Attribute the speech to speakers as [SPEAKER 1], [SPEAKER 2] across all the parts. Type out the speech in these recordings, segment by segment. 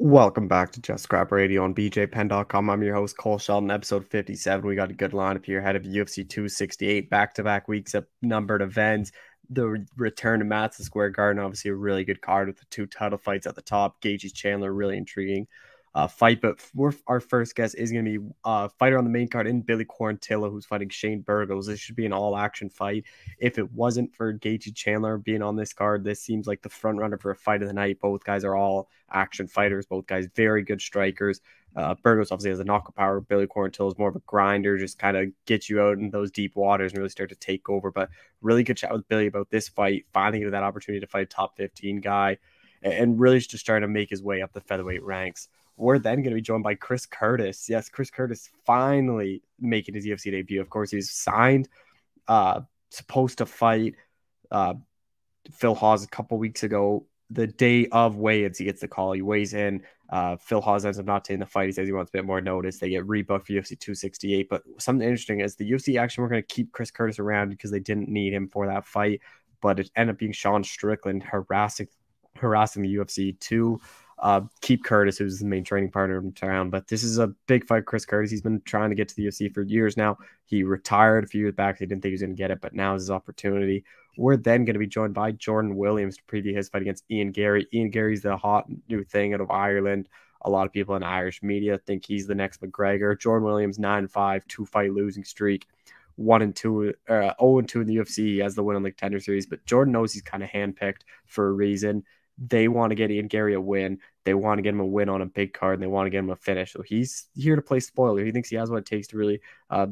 [SPEAKER 1] Welcome back to Just Scrap Radio on BJPenn.com. I'm your host, Cole Shelton, episode 57. We got a good lineup here ahead of UFC 268, back to back weeks of numbered events. The return to Madison Square Garden, obviously, a really good card with the two title fights at the top. Gaethje Chandler, really intriguing uh, fight. But our first guest is going to be a uh, fighter on the main card in Billy Quarantillo, who's fighting Shane Burgos. This should be an all action fight. If it wasn't for Gaethje Chandler being on this card, this seems like the front runner for a fight of the night. Both guys are all action fighters. Both guys very good strikers. Uh, Burgos obviously has a knockout power. Billy Quarantillo is more of a grinder, just kind of get you out in those deep waters and really start to take over. But really good chat with Billy about this fight, finally getting that opportunity to fight a top 15 guy, and really just trying to make his way up the featherweight ranks. We're then going to be joined by Chris Curtis. Yes, Chris Curtis finally making his UFC debut. Of course, he's signed, uh, supposed to fight uh, Phil Hawes a couple weeks ago. The day of weigh-ins, he gets the call. He weighs in. Uh, Phil Hawes ends up not taking the fight. He says he wants a bit more notice. They get rebooked for UFC 268. But something interesting is the UFC actually we're going to keep Chris Curtis around because they didn't need him for that fight. But it ended up being Sean Strickland harassing harassing the UFC too uh, keep Curtis, who's the main training partner in town. But this is a big fight, Chris Curtis. He's been trying to get to the UFC for years now. He retired a few years back. He didn't think he was going to get it, but now is his opportunity. We're then going to be joined by Jordan Williams to preview his fight against Ian Garry. Ian Garry's the hot new thing out of Ireland. A lot of people in Irish media think he's the next McGregor. Jordan Williams, 9 5, two fight losing streak one and two, uh, 0 and two in the UFC. He has the win on the contender series, but Jordan knows he's kind of handpicked for a reason they want to get Ian Garry a win. They want to get him a win on a big card, and they want to get him a finish. So he's here to play spoiler. He thinks he has what it takes to really uh,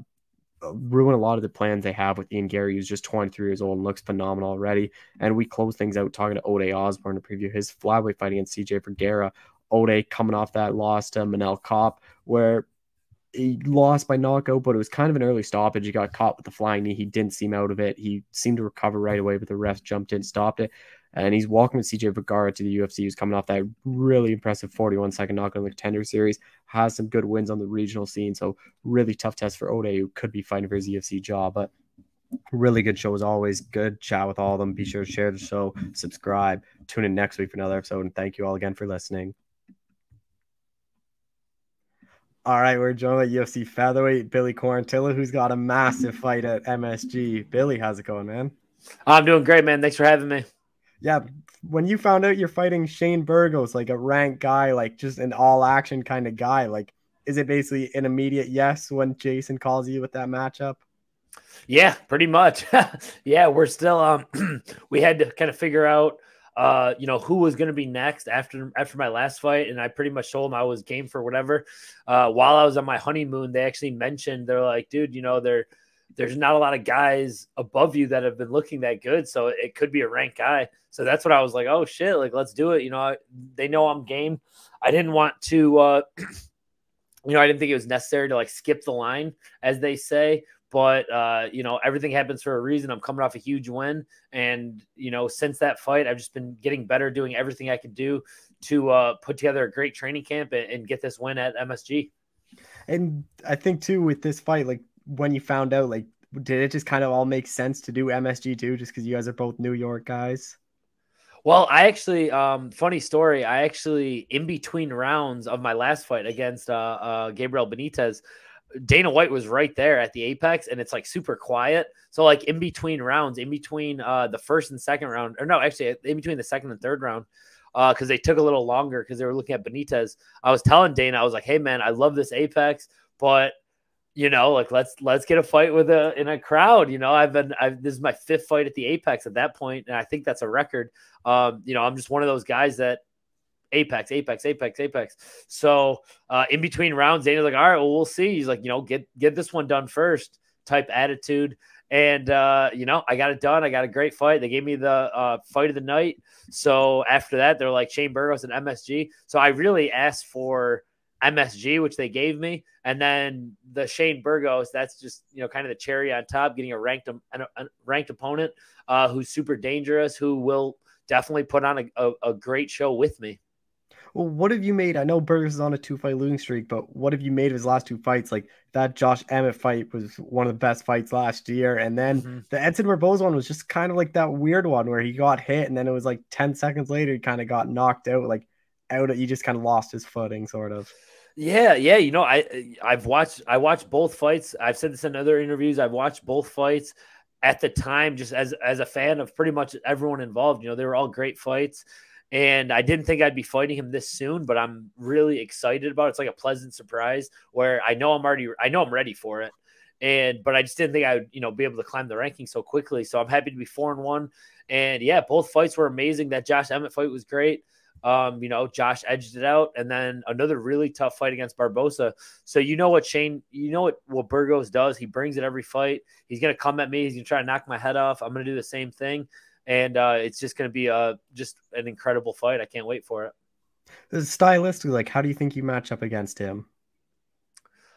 [SPEAKER 1] ruin a lot of the plans they have with Ian Garry, who's just 23 years old and looks phenomenal already. And we close things out talking to Ode Osborne to preview his flyweight fight against CJ Vergara. Ode coming off that loss to Manel Kape, where he lost by knockout, but it was kind of an early stoppage. He got caught with the flying knee. He didn't seem out of it. He seemed to recover right away, but the ref jumped in, stopped it and he's with CJ Vergara to the UFC. He's coming off that really impressive 41 second knockout in the contender series, has some good wins on the regional scene. So really tough test for Ode, who could be fighting for his UFC job. But really good show as always. Good chat with all of them. Be sure to share the show, subscribe, tune in next week for another episode, and thank you all again for listening. All right, we're joined by UFC featherweight Billy Quarantillo, who's got a massive fight at MSG. Billy, how's it going, man?
[SPEAKER 2] I'm doing great, man. Thanks for having me
[SPEAKER 1] yeah, when you found out you're fighting Shane Burgos, like a ranked guy, like just an all action kind of guy, like is it basically an immediate yes when Jason calls you with that matchup?
[SPEAKER 2] Yeah, pretty much. yeah, we're still um we had to kind of figure out uh you know who was going to be next after after my last fight and I pretty much told him I was game for whatever. Uh while I was on my honeymoon, they actually mentioned they're like, dude, you know, they're there's not a lot of guys above you that have been looking that good. So it could be a ranked guy. So that's what I was like, oh shit, like let's do it. You know, I, they know I'm game. I didn't want to, uh, you know, I didn't think it was necessary to like skip the line, as they say. But uh, you know, everything happens for a reason. I'm coming off a huge win, and you know, since that fight, I've just been getting better, doing everything I could do to uh, put together a great training camp and, and get this win at MSG.
[SPEAKER 1] And I think too with this fight, like when you found out, like, did it just kind of all make sense to do MSG too, just because you guys are both New York guys?
[SPEAKER 2] Well, I actually, um, funny story. I actually, in between rounds of my last fight against uh, uh, Gabriel Benitez, Dana White was right there at the apex, and it's like super quiet. So, like in between rounds, in between uh, the first and second round, or no, actually, in between the second and third round, because uh, they took a little longer because they were looking at Benitez. I was telling Dana, I was like, "Hey, man, I love this apex, but you know, like let's let's get a fight with a in a crowd. You know, I've been I've, this is my fifth fight at the Apex at that point, and I think that's a record. Um, you know, I'm just one of those guys that Apex, Apex, Apex, Apex. So uh, in between rounds, Dana's like, all right, well, we'll see. He's like, you know, get get this one done first, type attitude. And uh, you know, I got it done. I got a great fight. They gave me the uh, fight of the night. So after that, they're like Shane Burgos and MSG. So I really asked for MSG, which they gave me, and then the Shane Burgos. That's just you know kind of the cherry on top, getting a ranked a, a ranked opponent uh, who's super dangerous, who will definitely put on a, a, a, great show with me.
[SPEAKER 1] Well, what have you made? I know Burgos is on a two fight losing streak, but what have you made of his last two fights? Like that Josh Emmett fight was one of the best fights last year, and then mm-hmm. the Edson Barboza one was just kind of like that weird one where he got hit, and then it was like ten seconds later he kind of got knocked out. Like out. of you just kind of lost his footing, sort of.
[SPEAKER 2] Yeah, yeah. You know, I I've watched I watched both fights. I've said this in other interviews. I've watched both fights at the time, just as as a fan of pretty much everyone involved. You know, they were all great fights. And I didn't think I'd be fighting him this soon, but I'm really excited about it. It's like a pleasant surprise where I know I'm already I know I'm ready for it. And but I just didn't think I would, you know, be able to climb the ranking so quickly. So I'm happy to be four and one. And yeah, both fights were amazing. That Josh Emmett fight was great. Um, you know, Josh edged it out, and then another really tough fight against Barboza. So you know what Shane, you know what what Burgos does. He brings it every fight. He's gonna come at me. He's gonna try to knock my head off. I'm gonna do the same thing, and uh, it's just gonna be a just an incredible fight. I can't wait for it.
[SPEAKER 1] Stylistically, like, how do you think you match up against him?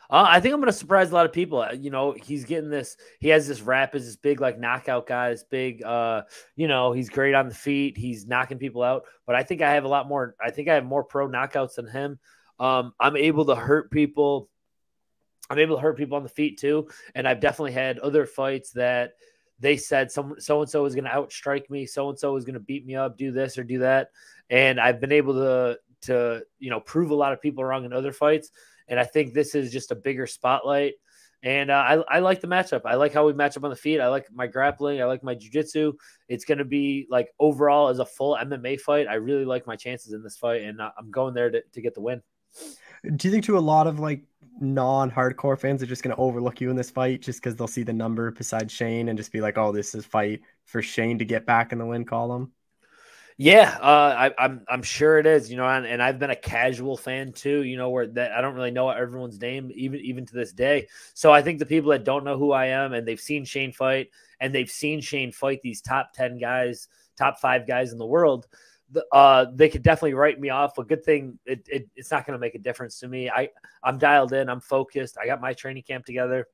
[SPEAKER 2] Uh, I think I'm going to surprise a lot of people. Uh, you know, he's getting this. He has this rap as this big like knockout guy. This big, uh, you know, he's great on the feet. He's knocking people out. But I think I have a lot more. I think I have more pro knockouts than him. Um, I'm able to hurt people. I'm able to hurt people on the feet too. And I've definitely had other fights that they said some so and so is going to outstrike me. So and so is going to beat me up, do this or do that. And I've been able to to you know prove a lot of people wrong in other fights. And I think this is just a bigger spotlight. And uh, I, I like the matchup. I like how we match up on the feet. I like my grappling. I like my jiu-jitsu. It's going to be like overall as a full MMA fight. I really like my chances in this fight, and uh, I'm going there to, to get the win.
[SPEAKER 1] Do you think to a lot of like non-hardcore fans are just going to overlook you in this fight just because they'll see the number beside Shane and just be like, "Oh, this is fight for Shane to get back in the win column"?
[SPEAKER 2] Yeah, uh, I, am I'm, I'm sure it is. You know, and, and, I've been a casual fan too. You know, where that I don't really know everyone's name even even to this day. So I think the people that don't know who I am and they've seen Shane fight and they've seen Shane fight these top ten guys, top five guys in the world, uh, they could definitely write me off. A good thing, it, it, it's not going to make a difference to me. I I'm dialed in. I'm focused. I got my training camp together.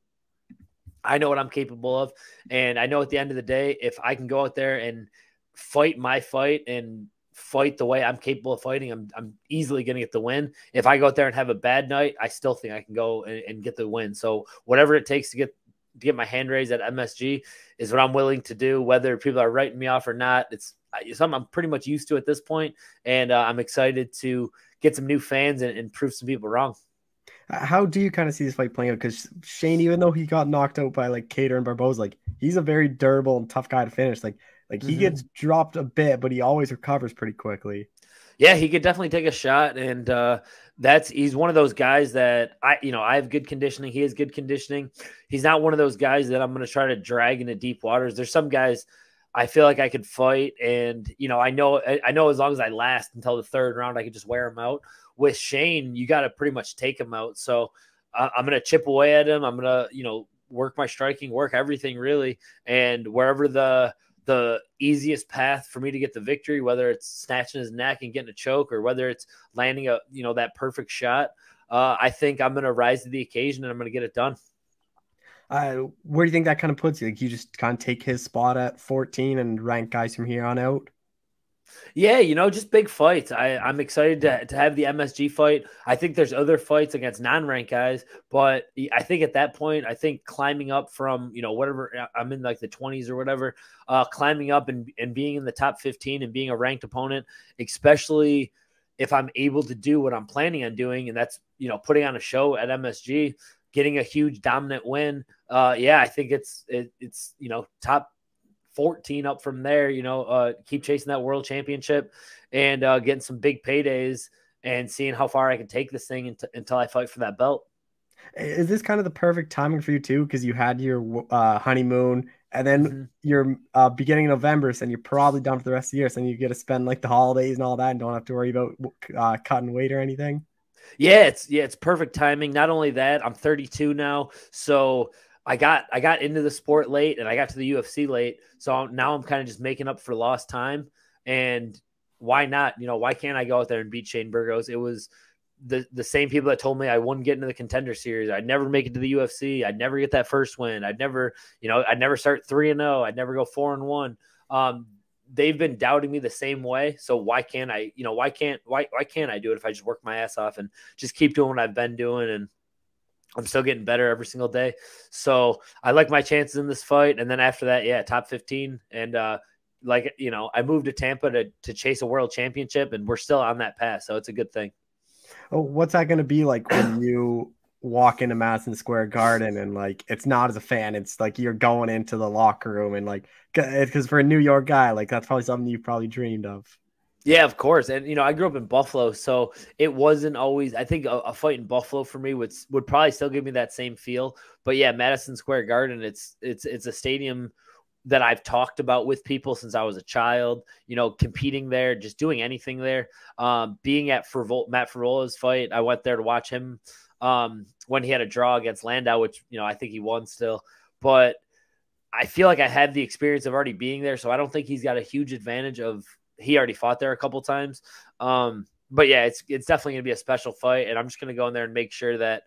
[SPEAKER 2] I know what I'm capable of, and I know at the end of the day, if I can go out there and fight my fight and fight the way I'm capable of fighting, I'm, I'm easily going to get the win. If I go out there and have a bad night, I still think I can go and, and, get the win. So whatever it takes to get to get my hand raised at MSG is what I'm willing to do. Whether people are writing me off or not, it's something I'm pretty much used to at this point, and uh, I'm excited to get some new fans and, and prove some people wrong.
[SPEAKER 1] How do you kind of see this fight playing out? Because Shane, even though he got knocked out by like Kattar and Barboza, like he's a very durable and tough guy to finish. Like like he mm-hmm. gets dropped a bit, but he always recovers pretty quickly.
[SPEAKER 2] Yeah, he could definitely take a shot, and uh, that's he's one of those guys that I, you know, I have good conditioning. He has good conditioning. He's not one of those guys that I'm going to try to drag into deep waters. There's some guys I feel like I could fight, and you know, I know, I know as long as I last until the third round, I could just wear him out. With Shane, you got to pretty much take him out. So uh, I'm going to chip away at him. I'm going to, you know, work my striking, work everything really, and wherever the the easiest path for me to get the victory, whether it's snatching his neck and getting a choke or whether it's landing a you know that perfect shot. Uh, I think I'm going to rise to the occasion and I'm going to get it done.
[SPEAKER 1] Uh, where do you think that kind of puts you? Like you just kind of take his spot at 14 and rank guys from here on out.
[SPEAKER 2] Yeah, you know, just big fights. I, I'm excited to, to have the MSG fight. I think there's other fights against non-ranked guys, but I think at that point, I think climbing up from, you know, whatever I'm in like the 20s or whatever, uh, climbing up and, and being in the top 15 and being a ranked opponent, especially if I'm able to do what I'm planning on doing, and that's, you know, putting on a show at MSG, getting a huge dominant win. Uh, yeah, I think it's, it, it's, you know, top 14 up from there, you know, uh, keep chasing that world championship and uh, getting some big paydays and seeing how far I can take this thing until, until I fight for that belt.
[SPEAKER 1] Is this kind of the perfect timing for you too? Because you had your uh, honeymoon and then mm-hmm. your uh, beginning of November, so you're probably done for the rest of the year. So you get to spend like the holidays and all that, and don't have to worry about uh, cutting weight or anything.
[SPEAKER 2] Yeah, it's yeah, it's perfect timing. Not only that, I'm 32 now, so I got I got into the sport late and I got to the UFC late. So now I'm kind of just making up for lost time. And why not? You know, why can't I go out there and beat Shane Burgos? It was the the same people that told me I wouldn't get into the contender series. I'd never make it to the UFC. I'd never get that first win. I'd never, you know, I'd never start three and zero. Oh. I'd never go four and one. Um, they've been doubting me the same way. So why can't I? You know, why can't why why can't I do it if I just work my ass off and just keep doing what I've been doing and I'm still getting better every single day. So I like my chances in this fight. And then after that, yeah, top 15. And uh, like you know, I moved to Tampa to to chase a world championship, and we're still on that path, so it's a good thing.
[SPEAKER 1] Oh, what's that going to be like when you walk into Madison Square Garden and like it's not as a fan, it's like you're going into the locker room and like because for a New York guy, like that's probably something you probably dreamed of.
[SPEAKER 2] Yeah, of course. And you know, I grew up in Buffalo, so it wasn't always. I think a, a, fight in Buffalo for me would would probably still give me that same feel. But yeah, Madison Square Garden, it's it's it's a stadium that I've talked about with people since I was a child. You know, competing there, just doing anything there. Um, being at Matt Frevola's fight, I went there to watch him um, when he had a draw against Lando, which you know I think he won still. But I feel like I had the experience of already being there, so I don't think he's got a huge advantage of he already fought there a couple times. Um, but yeah, it's it's definitely gonna be a special fight, and I'm just gonna go in there and make sure that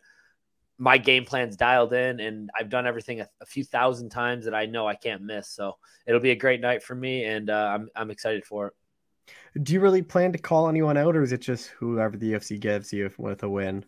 [SPEAKER 2] my game plan's dialed in, and I've done everything a, a few thousand times that I know I can't miss. So it'll be a great night for me, and uh, I'm I'm excited for it.
[SPEAKER 1] Do you really plan to call anyone out, or is it just whoever the UFC gives you with a win?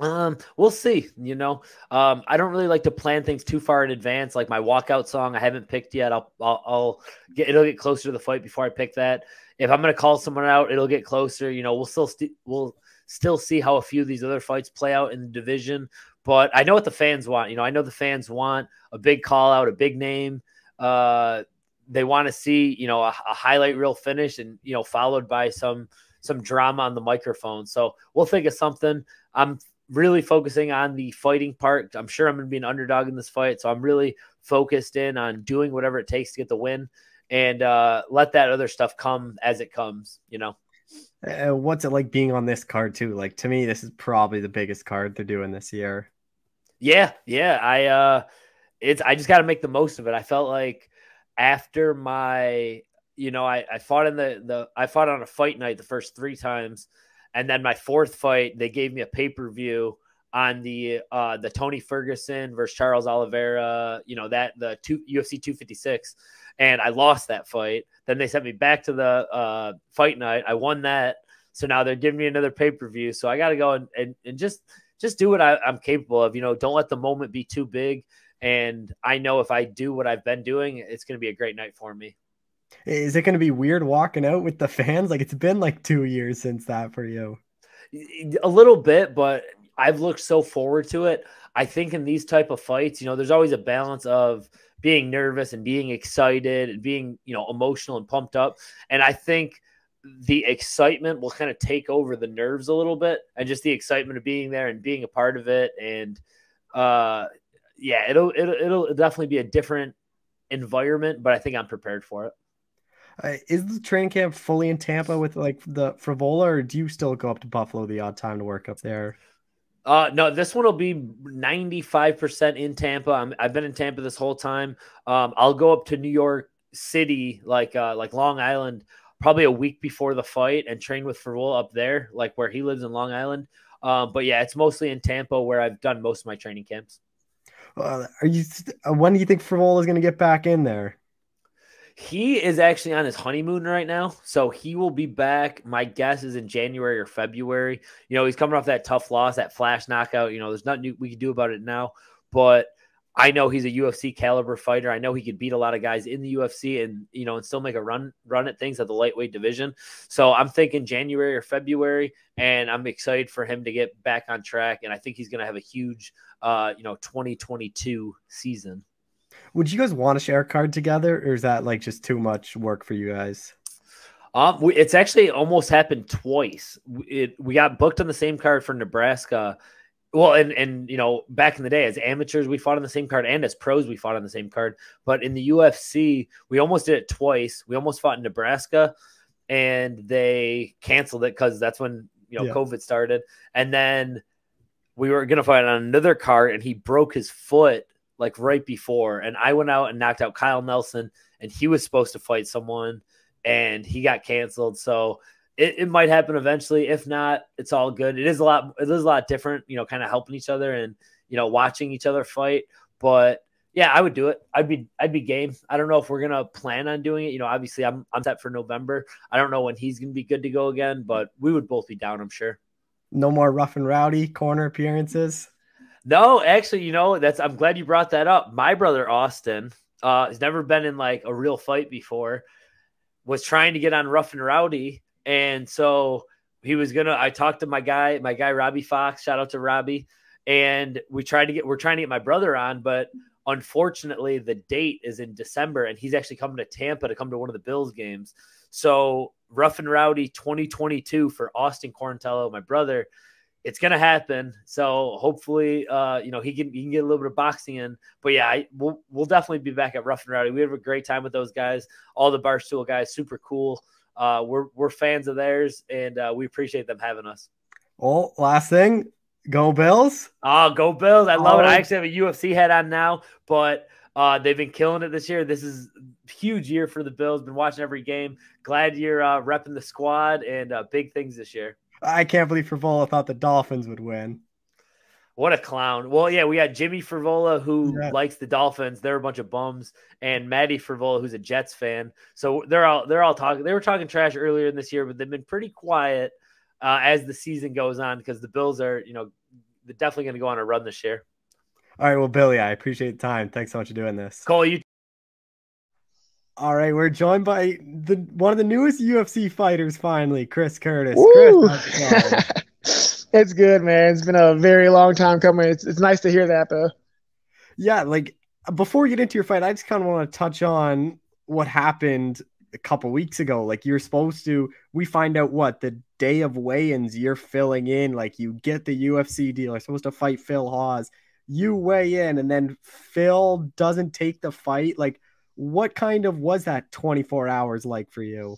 [SPEAKER 2] Um, we'll see. You know, um, I don't really like to plan things too far in advance. Like my walkout song, I haven't picked yet. I'll, I'll, I'll get it'll get closer to the fight before I pick that. If I'm gonna call someone out, it'll get closer. You know, we'll still we st- we'll still see how a few of these other fights play out in the division. But I know what the fans want. You know, I know the fans want a big call out, a big name. Uh, they want to see you know a, a highlight reel finish, and you know followed by some some drama on the microphone. So we'll think of something. I'm really focusing on the fighting part. I'm sure I'm going to be an underdog in this fight, so I'm really focused in on doing whatever it takes to get the win, and uh, let that other stuff come as it comes. You know.
[SPEAKER 1] Uh, what's it like being on this card too? Like to me, this is probably the biggest card they're doing this year.
[SPEAKER 2] Yeah, yeah. I uh, it's I just got to make the most of it. I felt like after my, you know, I I fought in the the I fought on a fight night the first three times and then my fourth fight, they gave me a pay per view on the uh the Tony Ferguson versus Charles Oliveira, you know, that the two UFC 256 and I lost that fight. Then they sent me back to the uh fight night. I won that. So now they're giving me another pay-per-view. So I got to go and, and, and just just do what I, I'm capable of. You know, don't let the moment be too big. And I know if I do what I've been doing, it's going to be a great night for me.
[SPEAKER 1] Is it going to be weird walking out with the fans? Like it's been like two years since that for you.
[SPEAKER 2] A little bit, but I've looked so forward to it. I think in these type of fights, you know, there's always a balance of being nervous and being excited and being, you know, emotional and pumped up. And I think the excitement will kind of take over the nerves a little bit and just the excitement of being there and being a part of it. And uh yeah, it'll it'll it'll definitely be a different environment, but I think I'm prepared for it.
[SPEAKER 1] Uh, is the training camp fully in Tampa with like the Frevola, or do you still go up to Buffalo the odd time to work up there?
[SPEAKER 2] Uh, no, this one will be 95% in Tampa. i have been in Tampa this whole time. Um, I'll go up to New York City, like uh, like Long Island, probably a week before the fight and train with Frevola up there, like where he lives in Long Island. Um, but yeah, it's mostly in Tampa where I've done most of my training camps.
[SPEAKER 1] Uh, are you? When do you think Frevola is going to get back in there?
[SPEAKER 2] He is actually on his honeymoon right now, so he will be back. My guess is in January or February. You know, he's coming off that tough loss, that flash knockout. You know, there's nothing we can do about it now, but I know he's a UFC caliber fighter. I know he could beat a lot of guys in the UFC and you know and still make a run run at things at the lightweight division. So I'm thinking January or February, and I'm excited for him to get back on track. And I think he's going to have a huge, uh, you know, 2022 season.
[SPEAKER 1] Would you guys want to share a card together, or is that like just too much work for you guys?
[SPEAKER 2] Um, we, it's actually almost happened twice. It, we got booked on the same card for Nebraska. Well, and and you know, back in the day, as amateurs, we fought on the same card, and as pros, we fought on the same card. But in the UFC, we almost did it twice. We almost fought in Nebraska, and they canceled it because that's when you know yeah. COVID started. And then we were gonna fight on another card, and he broke his foot like right before, and I went out and knocked out Kyle Nelson, and he was supposed to fight someone, and he got canceled. So it, it might happen eventually. If not, it's all good. It is a lot. It is a lot different, you know, kind of helping each other and you know watching each other fight. But yeah, I would do it. I'd be I'd be game. I don't know if we're gonna plan on doing it. You know, obviously I'm I'm set for November. I don't know when he's gonna be good to go again, but we would both be down. I'm sure.
[SPEAKER 1] No more rough and rowdy corner appearances.
[SPEAKER 2] No, actually, you know, that's I'm glad you brought that up. My brother Austin, Uh, he's never been in like a real fight before. Was trying to get on Rough and Rowdy, and so he was gonna. I talked to my guy, my guy Robbie Fox. Shout out to Robbie. And we tried to get. We're trying to get my brother on, but unfortunately, the date is in December, and he's actually coming to Tampa to come to one of the Bills games. So Rough and Rowdy 2022 for Austin Quarantillo, my brother it's gonna happen. So hopefully, uh, you know, he can he can get a little bit of boxing in. But yeah, I, we'll we'll definitely be back at Rough and Rowdy. We have a great time with those guys. All the Barstool guys, super cool. Uh, we're we're fans of theirs, and uh, we appreciate them having us.
[SPEAKER 1] Oh, last thing, go Bills!
[SPEAKER 2] Oh, go Bills! I love oh. it. I oh. actually have a UFC head on now, but uh, they've been killing it this year. This is huge year for the Bills. Been watching every game. Glad you're uh, repping the squad and uh, big things this year.
[SPEAKER 1] I can't believe Frevola thought the Dolphins would win.
[SPEAKER 2] What a clown. Well, yeah, we got Jimmy Frevola who yeah. likes the Dolphins. They're a bunch of bums, and Maddie Frevola who's a Jets fan. So they're all they're all talking. They were talking trash earlier in this year, but they've been pretty quiet uh, as the season goes on because the Bills are, you know, they're definitely going to go on a run this year.
[SPEAKER 1] All right, well, Billy, I appreciate the time. Thanks so much for doing this.
[SPEAKER 2] Cole, you
[SPEAKER 1] all right, we're joined by the one of the newest UFC fighters finally, Chris Curtis. Chris,
[SPEAKER 3] it's good, man. It's been a very long time coming. It's it's nice to hear that though.
[SPEAKER 1] Yeah, like before we get into your fight, I just kind of want to touch on what happened a couple weeks ago. Like you're supposed to, we find out what the day of weigh-ins you're filling in. Like you get the UFC deal. You're supposed to fight Phil Hawes. You weigh in, and then Phil doesn't take the fight. Like what kind of was that 24 hours like for you?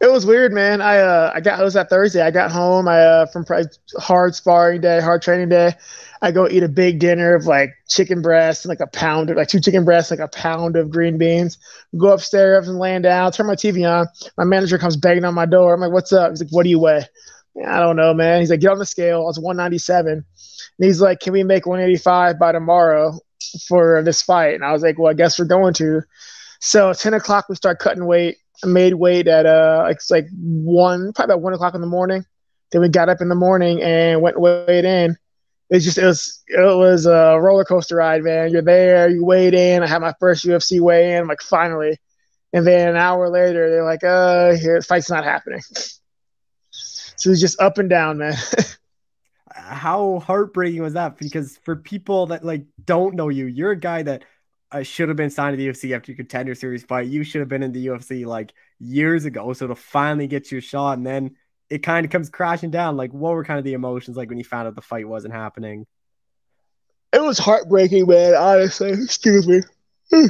[SPEAKER 3] It was weird, man. I uh, I got it was that Thursday. I got home. I uh, from hard sparring day, hard training day. I go eat a big dinner of like chicken breast and like a pound of like two chicken breasts, like a pound of green beans. Go upstairs and laying down. Turn my TV on. My manager comes banging on my door. I'm like, "What's up?" He's like, "What do you weigh?" I don't know, man. He's like, "Get on the scale." I was 197, and he's like, "Can we make 185 by tomorrow?" For this fight. And I was like, well, I guess we're going to. So 10 o'clock, we start cutting weight. I made weight at uh, it's like one, probably about one o'clock in the morning. Then we got up in the morning and went weighed in. It's just it was it was a roller coaster ride, man. You're there, you weighed in. I had my first UFC weigh in, like finally, and then an hour later, they're like, "Uh, here, the fight's not happening." so it's just up and down, man.
[SPEAKER 1] how heartbreaking was that? Because for people that like don't know you, you're a guy that uh, should have been signed to the UFC after your contender series fight. You should have been in the UFC like years ago. So to finally get your shot and then it kind of comes crashing down. Like, what were kind of the emotions like when you found out the fight wasn't happening?
[SPEAKER 3] It was heartbreaking, man. Honestly, excuse me.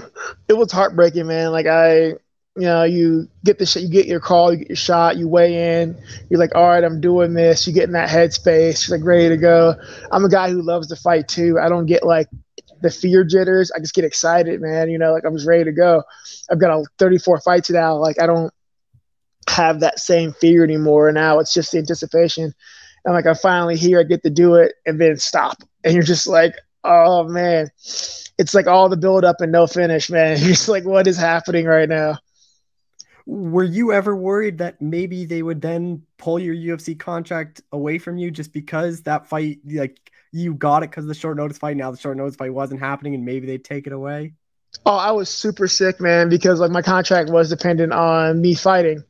[SPEAKER 3] It was heartbreaking, man. Like I, you know, you get the sh- you get your call, you get your shot, you weigh in, you're like, all right, I'm doing this. You get in that headspace, you're like ready to go. I'm a guy who loves to fight too. I don't get like the fear jitters. I just get excited, man. You know, like I'm just ready to go. I've got a 34 fights now. Like I don't have that same fear anymore. And now it's just the anticipation. And like I'm finally here, I get to do it, and then stop. And you're just like, oh man, it's like all the build up and no finish, man. You're just like, what is happening right now?
[SPEAKER 1] Were you ever worried that maybe they would then pull your UFC contract away from you just because that fight, like you got it because of the short notice fight, now the short notice fight wasn't happening and maybe they'd take it away?
[SPEAKER 3] Oh, I was super sick, man, because like my contract was dependent on me fighting.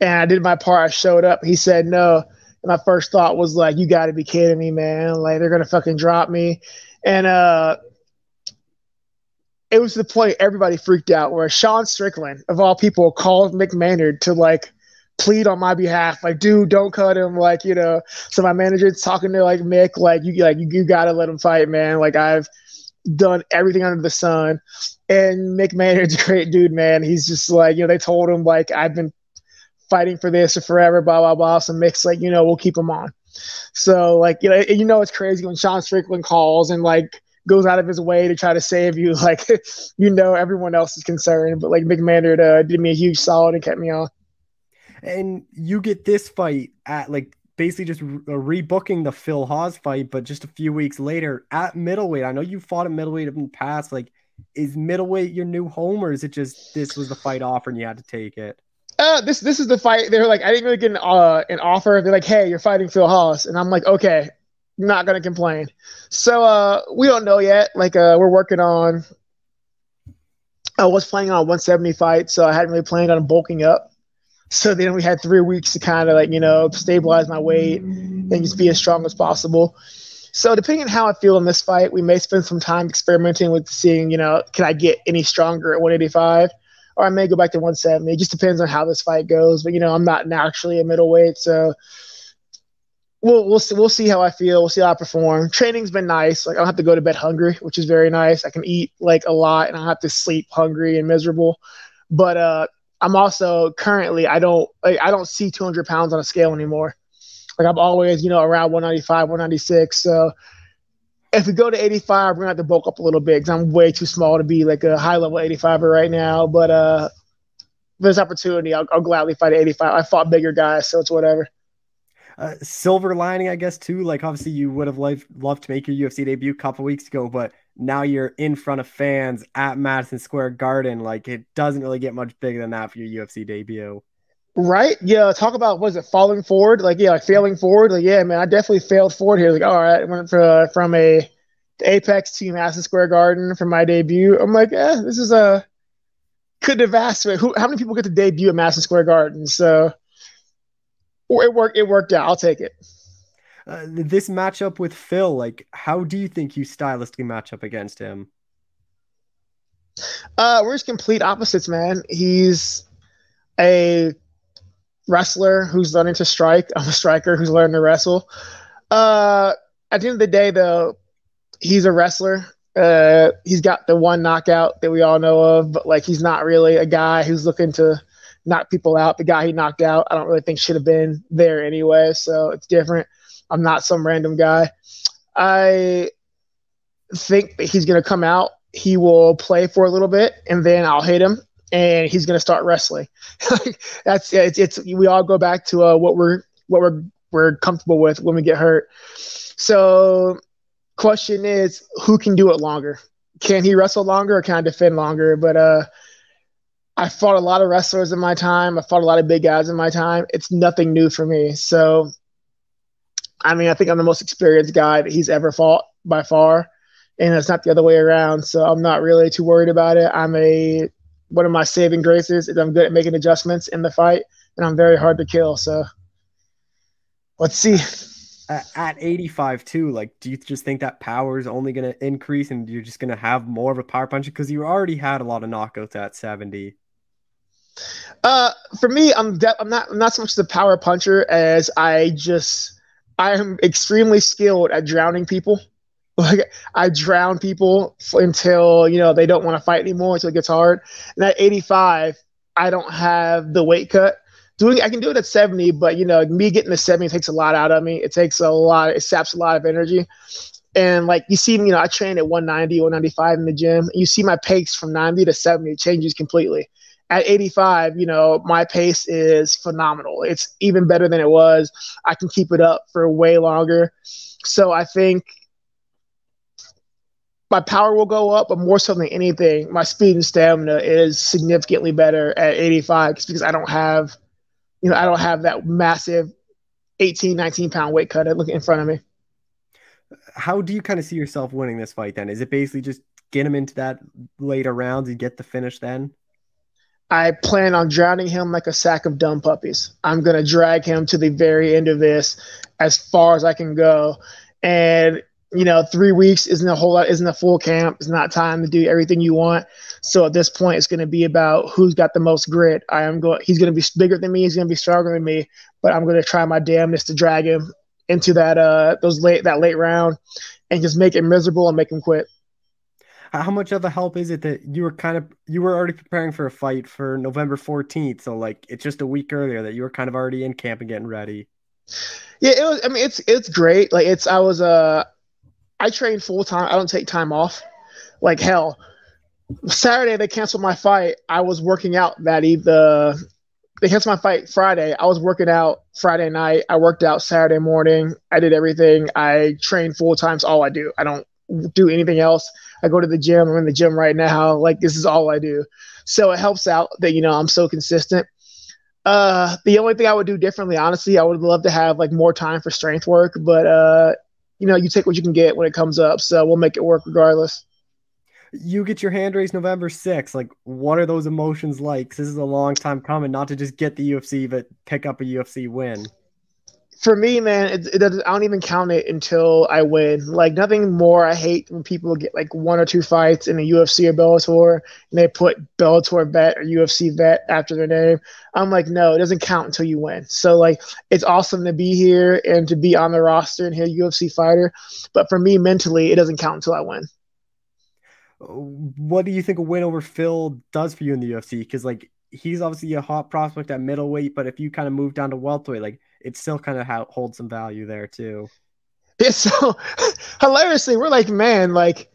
[SPEAKER 3] And I did my part. I showed up. He said no. And my first thought was like, you got to be kidding me, man. Like they're to fucking drop me. And uh, it was the point everybody freaked out where Sean Strickland, of all people, called Mick Maynard to like plead on my behalf, like, dude, don't cut him. Like, you know, so my manager's talking to like Mick, like, you like you, you gotta let him fight, man. Like I've done everything under the sun. And Mick Maynard's a great dude, man. He's just like, you know, they told him like I've been fighting for this forever, blah blah blah. So Mick's like, you know, we'll keep him on. So like, you know, you know, it's crazy when Sean Strickland calls and like goes out of his way to try to save you. Like, you know, everyone else is concerned, but like Maynard uh, did me a huge solid and kept me on.
[SPEAKER 1] And you get this fight at like basically just re- uh, rebooking the Phil Hawes fight, but just a few weeks later at middleweight. I know you fought at middleweight in the past. Like, is middleweight your new home, or is it just this was the fight offer and you had to take it?
[SPEAKER 3] Uh, this this is the fight. They're like, I didn't really get an uh, an offer. They're like, hey, you're fighting Phil Hawes, and I'm like, okay, not gonna complain. So uh, we don't know yet. Like uh, we're working on I was planning on 170 fight, so I hadn't really planned on bulking up. So then we had three weeks to kind of like you know stabilize my weight and just be as strong as possible. So depending on how I feel in this fight, we may spend some time experimenting with seeing you know can I get any stronger at 185, or I may go back to 170. It just depends on how this fight goes. But you know I'm not naturally a middleweight, so we'll we'll see, we'll see how I feel. We'll see how I perform. Training's been nice. Like I don't have to go to bed hungry, which is very nice. I can eat like a lot, and I don't have to sleep hungry and miserable. But uh, I'm also currently I don't like, I don't see 200 pounds on a scale anymore. Like I'm always you know around 195, 196. So if we go to 85, we're gonna have to bulk up a little bit because I'm way too small to be like a high level 85er right now. But uh, this opportunity, I'll, I'll gladly fight at 85. I fought bigger guys, so it's whatever
[SPEAKER 1] uh, silver lining, I guess, too. Like, obviously, you would have loved, loved to make your UFC debut a couple weeks ago, but now you're in front of fans at Madison Square Garden. Like, it doesn't really get much bigger than that for your UFC debut.
[SPEAKER 3] Right? Yeah. Talk about was it falling forward? Like, yeah, like failing forward. Like, yeah, man, I definitely failed forward here. Like, all right, went for, uh, from a Apex to Madison Square Garden for my debut. I'm like, yeah, this is a could have asked. Who? How many people get to debut at Madison Square Garden? So it worked. It worked out. I'll take it.
[SPEAKER 1] Uh, this matchup with Phil, like, how do you think you stylistically match up against him?
[SPEAKER 3] Uh, we're just complete opposites, man. He's a wrestler who's learning to strike. I'm a striker who's learning to wrestle. Uh, at the end of the day, though, he's a wrestler. Uh, he's got the one knockout that we all know of, but like he's not really a guy who's looking to knock people out. The guy he knocked out, I don't really think should have been there anyway. So it's different. I'm not some random guy. I think that he's going to come out. He will play for a little bit, and then I'll hit him, and he's going to start wrestling. That's it's, it's. We all go back to uh, what we're what we're we're comfortable with when we get hurt. So, question is, who can do it longer? Can he wrestle longer, or can I defend longer? But uh, I fought a lot of wrestlers in my time. I fought a lot of big guys in my time. It's nothing new for me. So, I mean, I think I'm the most experienced guy that he's ever fought by far, and it's not the other way around. So I'm not really too worried about it. I'm a one of my saving graces is I'm good at making adjustments in the fight, and I'm very hard to kill. So let's see.
[SPEAKER 1] At 85 too, like, do you just think that power is only going to increase, and you're just going to have more of a power punch because you already had a lot of knockouts at 70?
[SPEAKER 3] Uh, for me, I'm de- I'm not I'm not so much the power puncher as I just I am extremely skilled at drowning people. Like I drown people until you know they don't want to fight anymore until it gets hard. And at 85, I don't have the weight cut. Doing I can do it at 70, but you know me getting to 70 takes a lot out of me. It takes a lot. It saps a lot of energy. And like you see, you know, I train at 190, 195 in the gym. You see my pace from 90 to 70 changes completely at 85, you know, my pace is phenomenal. It's even better than it was. I can keep it up for way longer. So I think my power will go up, but more so than anything, my speed and stamina is significantly better at 85 because I don't have, you know, I don't have that massive 18, 19 pound weight cut in front of me.
[SPEAKER 1] How do you kind of see yourself winning this fight then? Is it basically just get him into that later rounds and get the finish then?
[SPEAKER 3] I plan on drowning him like a sack of dumb puppies. I'm going to drag him to the very end of this as far as I can go. And, you know, three weeks isn't a whole lot, isn't a full camp. It's not time to do everything you want. So at this point, it's going to be about who's got the most grit. I am going, he's going to be bigger than me. He's going to be stronger than me, but I'm going to try my damnedest to drag him into that, uh, those late, that late round and just make him miserable and make him quit
[SPEAKER 1] how much of a help is it that you were kind of you were already preparing for a fight for November 14th so like it's just a week earlier that you were kind of already in camp and getting ready?
[SPEAKER 3] Yeah it was I mean it's it's great. Like it's I was uh I train full time I don't take time off. Like hell Saturday they canceled my fight. I was working out that eve the they canceled my fight Friday. I was working out Friday night. I worked out Saturday morning. I did everything. I train full time it's all I do. I don't do anything else I go to the gym. I'm in the gym right now. Like this is all I do. So it helps out that you know I'm so consistent. Uh, the only thing I would do differently, honestly, I would love to have like more time for strength work, but uh, you know, you take what you can get when it comes up. So we'll make it work regardless.
[SPEAKER 1] you get your hand raised November 6th. Like, what are those emotions like? This is a long time coming, not to just get the UFC, but pick up a UFC win
[SPEAKER 3] for me, man, it, it doesn't. I don't even count it until I win. Like nothing more. I hate when people get like one or two fights in a UFC or Bellator, and they put Bellator vet or UFC vet after their name. I'm like, no, it doesn't count until you win. So like, it's awesome to be here and to be on the roster and a UFC fighter, but for me, mentally, it doesn't count until I win.
[SPEAKER 1] What do you think a win over Phil does for you in the UFC? Because like, he's obviously a hot prospect at middleweight, but if you kind of move down to welterweight, like it still kind of ha- holds some value there too.
[SPEAKER 3] Yeah, so hilariously, we're like, man, like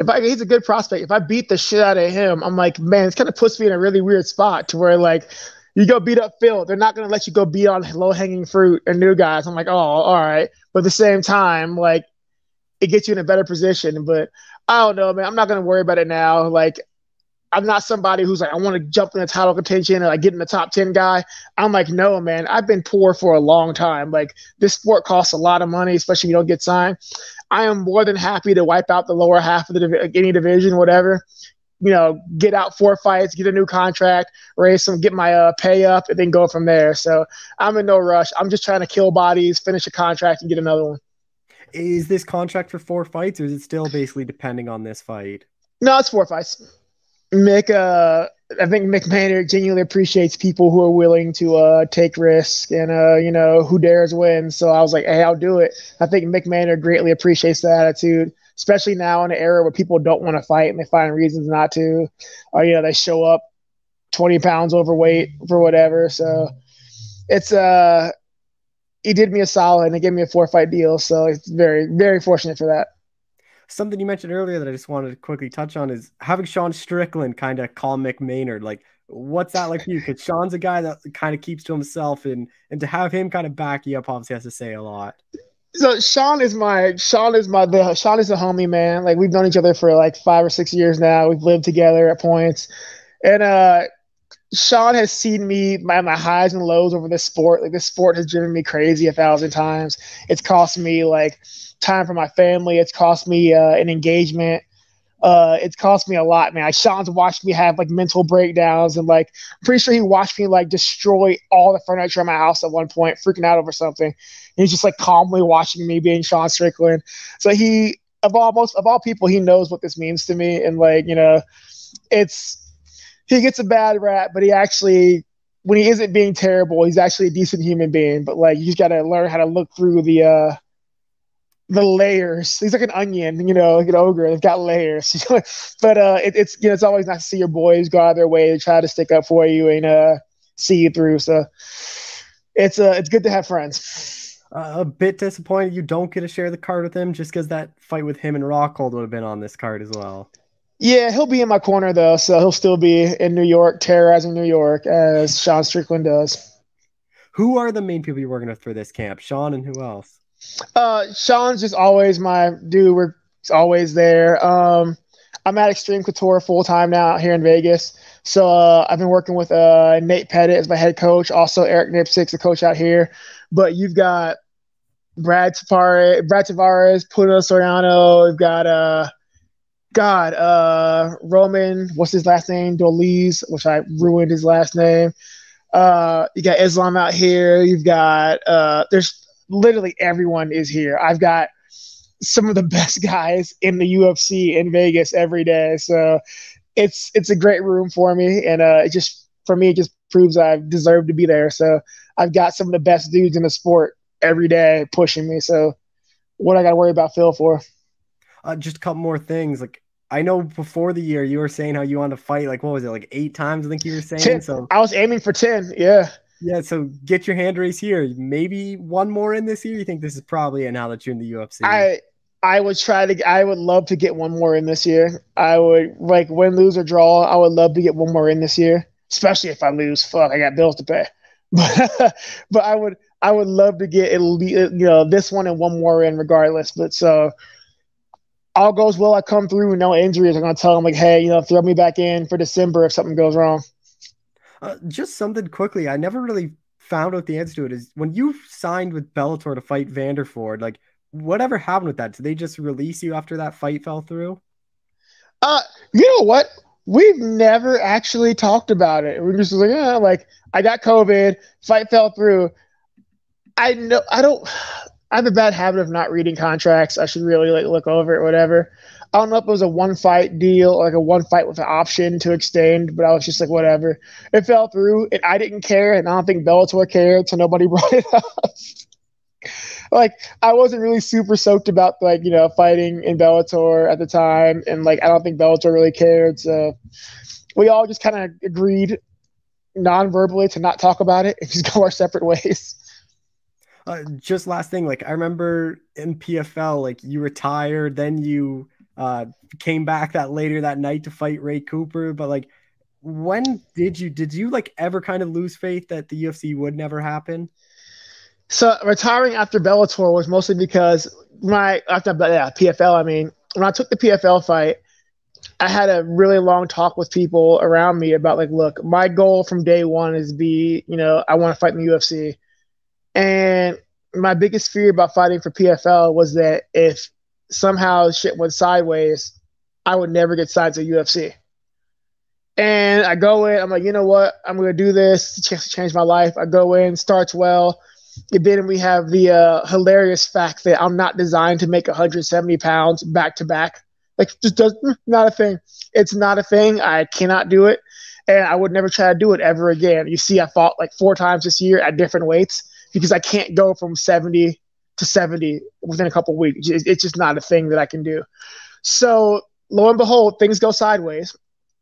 [SPEAKER 3] if I he's a good prospect. If I beat the shit out of him, I'm like, man, it's kind of puts me in a really weird spot to where like you go beat up Phil, they're not gonna let you go beat on low hanging fruit and new guys. I'm like, oh, all right, but at the same time, like it gets you in a better position. But I don't know, man. I'm not gonna worry about it now. Like I'm not somebody who's like, I want to jump in the title contention or like get in the top 10 guy. I'm like, no, man, I've been poor for a long time. Like, this sport costs a lot of money, especially if you don't get signed. I am more than happy to wipe out the lower half of the div- any division, whatever. You know, get out four fights, get a new contract, raise some, get my uh, pay up, and then go from there. So I'm in no rush. I'm just trying to kill bodies, finish a contract, and get another one.
[SPEAKER 1] Is this contract for four fights, or is it still basically depending on this fight?
[SPEAKER 3] No, it's four fights. Mick, uh, I think Mick Maynard genuinely appreciates people who are willing to uh, take risks and uh, you know who dares win. So I was like, hey, I'll do it. I think Mick Maynard greatly appreciates that attitude, especially now in an era where people don't want to fight and they find reasons not to, or you know they show up twenty pounds overweight for whatever. So it's uh, he did me a solid and he gave me a four fight deal. So it's very very fortunate for that
[SPEAKER 1] something you mentioned earlier that I just wanted to quickly touch on is having Sean Strickland kind of call Mick Maynard. Like, what's that like for you? Because Sean's a guy that kind of keeps to himself, and and to have him kind of back you up obviously has to say a lot.
[SPEAKER 3] So Sean is my Sean is my the Sean is a homie man. Like we've known each other for like five or six years now. We've lived together at points, and uh, Sean has seen me my, my highs and lows over this sport. Like this sport has driven me crazy a thousand times. It's cost me like time for my family. It's cost me uh, an engagement. Uh, it's cost me a lot, man. Like, Sean's watched me have like mental breakdowns, and like, I'm pretty sure he watched me like destroy all the furniture in my house at one point, freaking out over something. And he's just like calmly watching me being Sean Strickland. So he, of all most of all people, he knows what this means to me, and like, you know, it's he gets a bad rap, but he actually when he isn't being terrible, he's actually a decent human being. But like you just gotta learn how to look through the uh the layers. He's like an onion, you know, like an ogre. They've got layers. but uh, it, it's you know, it's always nice to see your boys go out of their way to try to stick up for you and uh, see you through. So it's uh, it's good to have friends.
[SPEAKER 1] Uh, a bit disappointed you don't get to share the card with him, just because that fight with him and Rockhold would have been on this card as well.
[SPEAKER 3] Yeah, he'll be in my corner though, so he'll still be in New York, terrorizing New York as Sean Strickland does.
[SPEAKER 1] Who are the main people you're working with for this camp? Sean and who else?
[SPEAKER 3] Uh, Sean's just always my dude. We're always there. Um, I'm at Extreme Couture full time now out here in Vegas. So uh, I've been working with uh, Nate Pettit as my head coach, also Eric Nicksick's the coach out here. But you've got Brad Tavares, Brad Tavares, Puna Soriano. We've got uh, God, uh, Roman. What's his last name? Dolise, which I ruined his last name. Uh, you got Islam out here. You've got uh, there's literally everyone is here. I've got some of the best guys in the UFC in Vegas every day. So it's it's a great room for me, and uh, it just for me it just proves I deserve to be there. So I've got some of the best dudes in the sport every day pushing me. So what I got to worry about Phil for?
[SPEAKER 1] Uh, just a couple more things. Like I know before the year you were saying how you wanted to fight. Like what was it? Like eight times? I think you were saying.
[SPEAKER 3] 10. So I was aiming for ten. Yeah.
[SPEAKER 1] Yeah, so get your hand raised here. Maybe one more in this year. You think this is probably a now that you're in the UFC?
[SPEAKER 3] I I would try to. I would love to get one more in this year. I would like win, lose or draw. I would love to get one more in this year, especially if I lose. Fuck, I got bills to pay. But but I would I would love to get at least you know this one and one more in regardless. But so all goes well. I come through no injuries. I'm gonna tell them like, hey, you know, throw me back in for December if something goes wrong.
[SPEAKER 1] Uh, just something quickly. I never really found out the answer to it. Is when you signed with Bellator to fight Vanderford, like whatever happened with that? Did they just release you after that fight fell through?
[SPEAKER 3] Uh, you know what? We've never actually talked about it. We're just like, yeah, like I got COVID, fight fell through. I know I don't. I have a bad habit of not reading contracts. I should really like look over it, whatever. I don't know if it was a one fight deal, like a one fight with an option to extend, but I was just like, whatever. It fell through, and I didn't care, and I don't think Bellator cared, so nobody brought it up. like, I wasn't really super soaked about like you know fighting in Bellator at the time, and like I don't think Bellator really cared. So we all just kind of agreed non-verbally to not talk about it and just go our separate ways.
[SPEAKER 1] Uh, just last thing, like I remember in PFL, like you retired, then you uh, came back that later that night to fight Ray Cooper. But like, when did you did you like ever kind of lose faith that the UFC would never happen?
[SPEAKER 3] So retiring after Bellator was mostly because my after yeah PFL. I mean, when I took the PFL fight, I had a really long talk with people around me about like, look, my goal from day one is be, you know, I want to fight in the UFC, and my biggest fear about fighting for PFL was that if somehow shit went sideways, I would never get signed to UFC. And I go in, I'm like, you know what? I'm going to do this to change my life. I go in, starts well. And then we have the uh, hilarious fact that I'm not designed to make 170 pounds back to back. Like, just does not a thing. It's not a thing. I cannot do it. And I would never try to do it ever again. You see, I fought like four times this year at different weights because I can't go from 70 to 70 within a couple weeks. It's just not a thing that I can do. So lo and behold, things go sideways.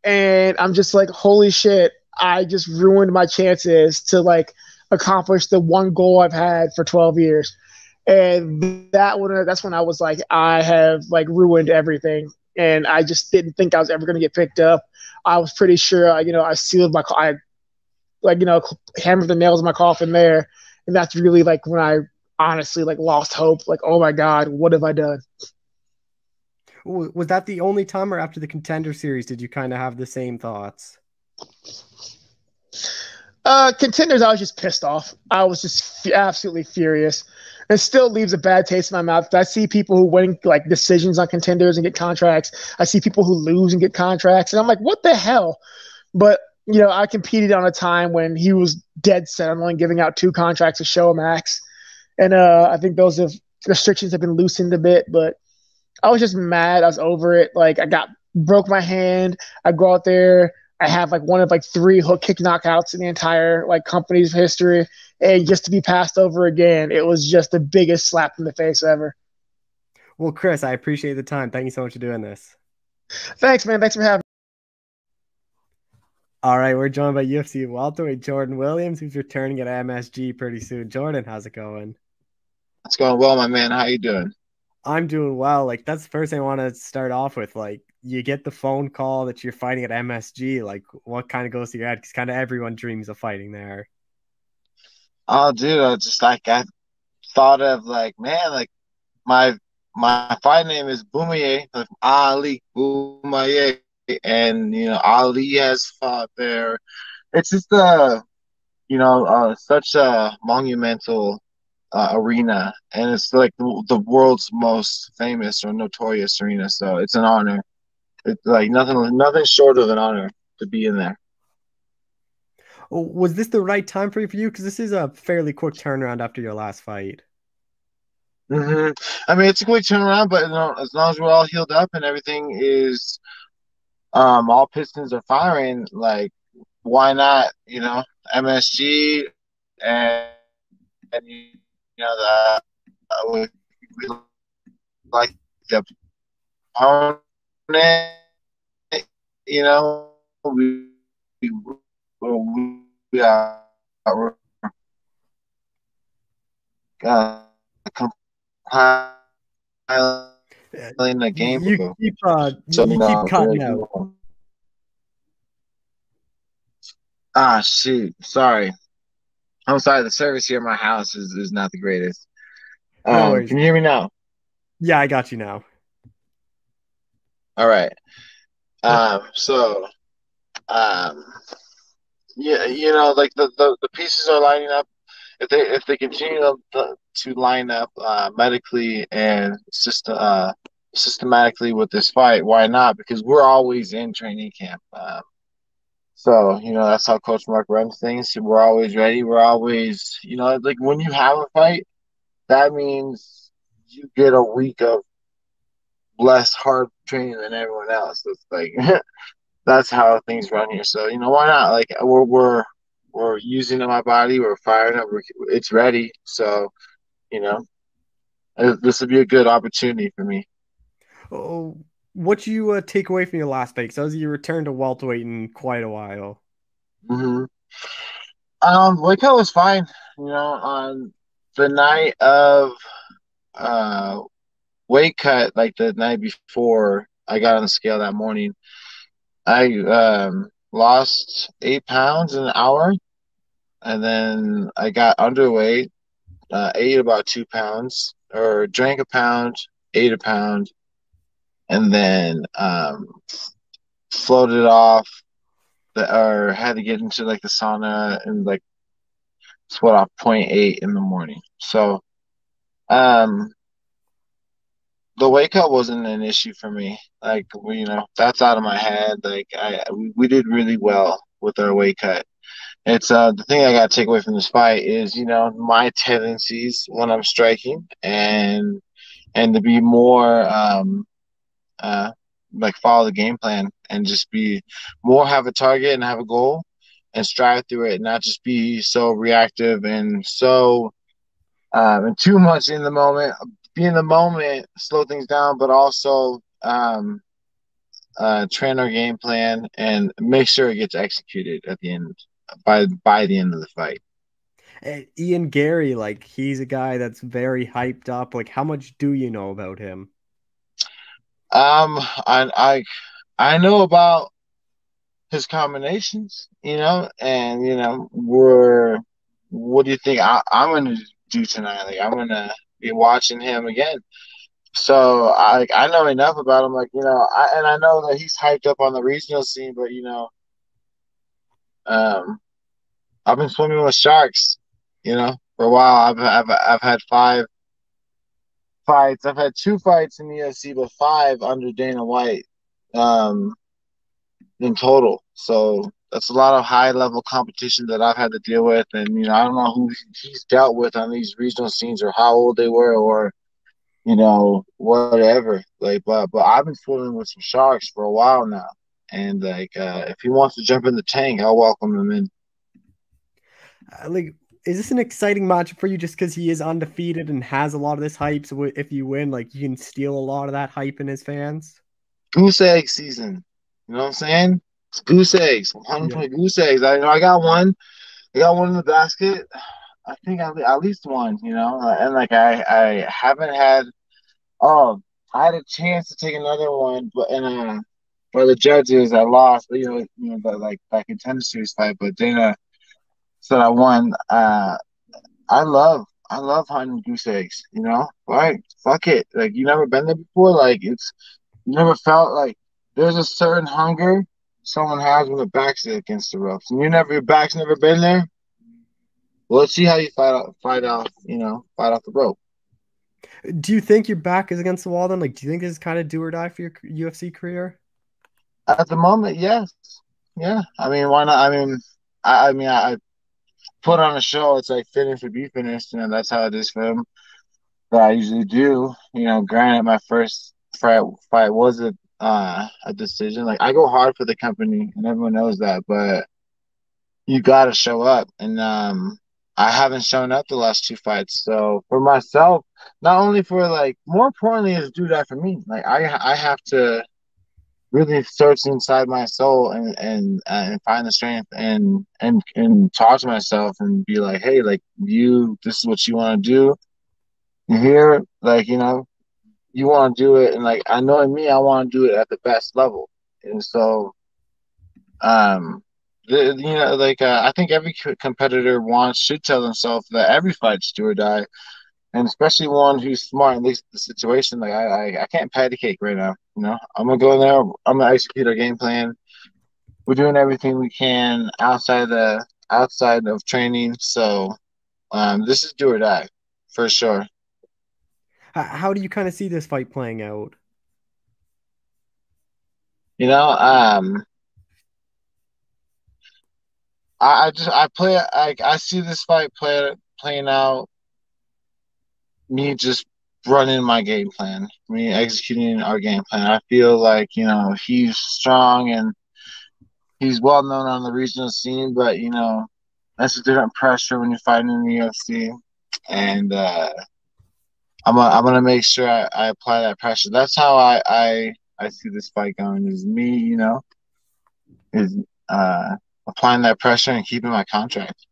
[SPEAKER 3] And I'm just like, holy shit, I just ruined my chances to like accomplish the one goal I've had for 12 years. And that one, that's when I was like, I have like ruined everything. And I just didn't think I was ever going to get picked up. I was pretty sure, you know, I sealed my, I like, you know, hammered the nails in my coffin there. And that's really like when I honestly like lost hope. Like, oh my god, what have I done?
[SPEAKER 1] Was that the only time, or after the contender series, did you kind of have the same thoughts?
[SPEAKER 3] Uh, contenders, I was just pissed off. I was just f- absolutely furious. It still leaves a bad taste in my mouth. I see people who win like decisions on contenders and get contracts. I see people who lose and get contracts, and I'm like, what the hell? But you know, I competed on a time when he was dead set on only giving out two contracts to show max and uh, I think those have restrictions have been loosened a bit. But I was just mad. I was over it. Like I got broke my hand. I go out there. I have like one of like three hook kick knockouts in the entire like company's history, and just to be passed over again, it was just the biggest slap in the face ever.
[SPEAKER 1] Well, Chris, I appreciate the time. Thank you so much for doing this.
[SPEAKER 3] Thanks, man. Thanks for having.
[SPEAKER 1] All right, we're joined by UFC welterweight Jordan Williams, who's returning at MSG pretty soon. Jordan, how's it going?
[SPEAKER 4] It's going well, my man. How you doing?
[SPEAKER 1] I'm doing well. Like that's the first thing I want to start off with. Like you get the phone call that you're fighting at MSG. Like what kind of goes through your head? Because kind of everyone dreams of fighting there.
[SPEAKER 4] Oh, dude, I just like I thought of like man, like my my fight name is Boumier, like Ali Boumier, and you know Ali has fought there. It's just a you know uh, such a monumental uh, arena, and it's like the, the, world's most famous or notorious arena. So it's an honor. It's like nothing, nothing short of an honor to be in there.
[SPEAKER 1] Was this the right time for you? For you, because this is a fairly quick turnaround after your last fight.
[SPEAKER 4] Mm-hmm. I mean, it's a quick turnaround, but you know, as long as we're all healed up and everything is, um, all pistons are firing. Like, why not? You know, MSG and and you know, that uh, we, we like the opponent, you know, we, we, we are uh, compiling the game.
[SPEAKER 1] You keep, uh, so, you keep cutting out.
[SPEAKER 4] Ah, shoot. Sorry. I'm sorry, the service here at my house is, is not the greatest. Um, no can you hear me now?
[SPEAKER 1] Yeah, I got you now.
[SPEAKER 4] All right. Um, so, um, yeah, you know, like the, the, the pieces are lining up. If they if they continue to, to line up uh, medically and system uh, systematically with this fight. Why not? Because we're always in training camp. Um, so you know that's how Coach Marc runs things. We're always ready. We're always you know like when you have a fight, that means you get a week of less hard training than everyone else. It's like that's how things run here. So you know why not? Like we're we're we're using my body. We're firing up. We're, it's ready. So you know this would be a good opportunity for me.
[SPEAKER 1] Oh, what you uh, take away from your last fight? Because you returned to welterweight in quite a while.
[SPEAKER 4] Mm-hmm. Um, weight cut was fine. You know, on the night of uh weight cut, like the night before I got on the scale that morning, I um lost eight pounds in an hour, and then I got underweight, uh, ate about two pounds, or drank a pound, ate a pound, and then um, floated off the, or had to get into like the sauna and like sweat off 0.8 in the morning. So um the weight cut wasn't an issue for me. Like you know, that's out of my head. Like I we, we did really well with our weight cut. It's uh the thing I gotta take away from this fight is, you know, my tendencies when I'm striking and and to be more um uh, like follow the game plan and just be more have a target and have a goal and strive through it, and not just be so reactive and so um, and too much in the moment. Be in the moment, slow things down, but also um, uh, train our game plan and make sure it gets executed at the end by by the end of the fight.
[SPEAKER 1] Ian Garry, like he's a guy that's very hyped up. Like, how much do you know about him?
[SPEAKER 4] Um, I I I know about his combinations, you know, and you know, we're what do you think I, I'm gonna do tonight? Like I'm gonna be watching him again. So I I know enough about him, like you know, I and I know that he's hyped up on the regional scene, but you know, um, I've been swimming with sharks, you know, for a while. I've I've I've had five fights. I've had two fights in the UFC, but five under Dana White um, in total. So that's a lot of high level competition that I've had to deal with. And, you know, I don't know who he's dealt with on these regional scenes or how old they were or, you know, whatever. Like, but, but I've been fooling with some sharks for a while now. And, like, uh, if he wants to jump in the tank, I'll welcome him in.
[SPEAKER 1] Uh, like, is this an exciting match for you just because he is undefeated and has a lot of this hype? So if you win, like you can steal a lot of that hype in his fans.
[SPEAKER 4] Goose egg season. You know what I'm saying? Goose eggs. 120 yeah. goose eggs. I know I got one. I got one in the basket. I think at least one. You know, and like I I haven't had. Oh, I had a chance to take another one, but and uh, for the judges, I lost. You know, you know, but like back in tennis series fight, but Dana said I won. Uh, I love I love hunting goose eggs. You know, like fuck it. Like you never been there before. Like it's you never felt like there's a certain hunger someone has when the back's against the ropes, and you never your back's never been there. Well, let's see how you fight out, fight off. You know, fight off the rope.
[SPEAKER 1] Do you think your back is against the wall then? Like, do you think this is kind of do or die for your UFC career?
[SPEAKER 4] At the moment, yes. Yeah. I mean, why not? I mean, I, I mean, I, put on a show, it's like finished or be finished. You know, that's how it is for him. That I usually do. You know, granted, my first fight fight was a uh, a decision. Like I go hard for the company, and everyone knows that. But you got to show up, and um, I haven't shown up the last two fights. So for myself, not only for like, more importantly, is do that for me. Like I I have to really search inside my soul and and and find the strength and and and talk to myself and be like, hey, like you, this is what you want to do. Here, like you know, you want to do it, and like I know in me, I want to do it at the best level, and so, um, the, you know, like uh, I think every competitor wants should tell themselves that every fight's do or die and especially one who's smart and looks at the situation. Like I, I, I can't patty cake right now. You know, I'm gonna go in there. I'm gonna execute our game plan. We're doing everything we can outside the outside of training. So, um, this is do or die for sure.
[SPEAKER 1] How do you kind of see this fight playing out?
[SPEAKER 4] You know, um, I, I just I play I I see this fight play playing out. Me just running my game plan, me executing our game plan. I feel like you know he's strong and he's well known on the regional scene, but you know that's a different pressure when you're fighting in the UFC, and uh, I'm gonna, I'm gonna make sure I, I apply that pressure. That's how I, I I see this fight going. Is me, you know, is uh, applying that pressure and keeping my contract.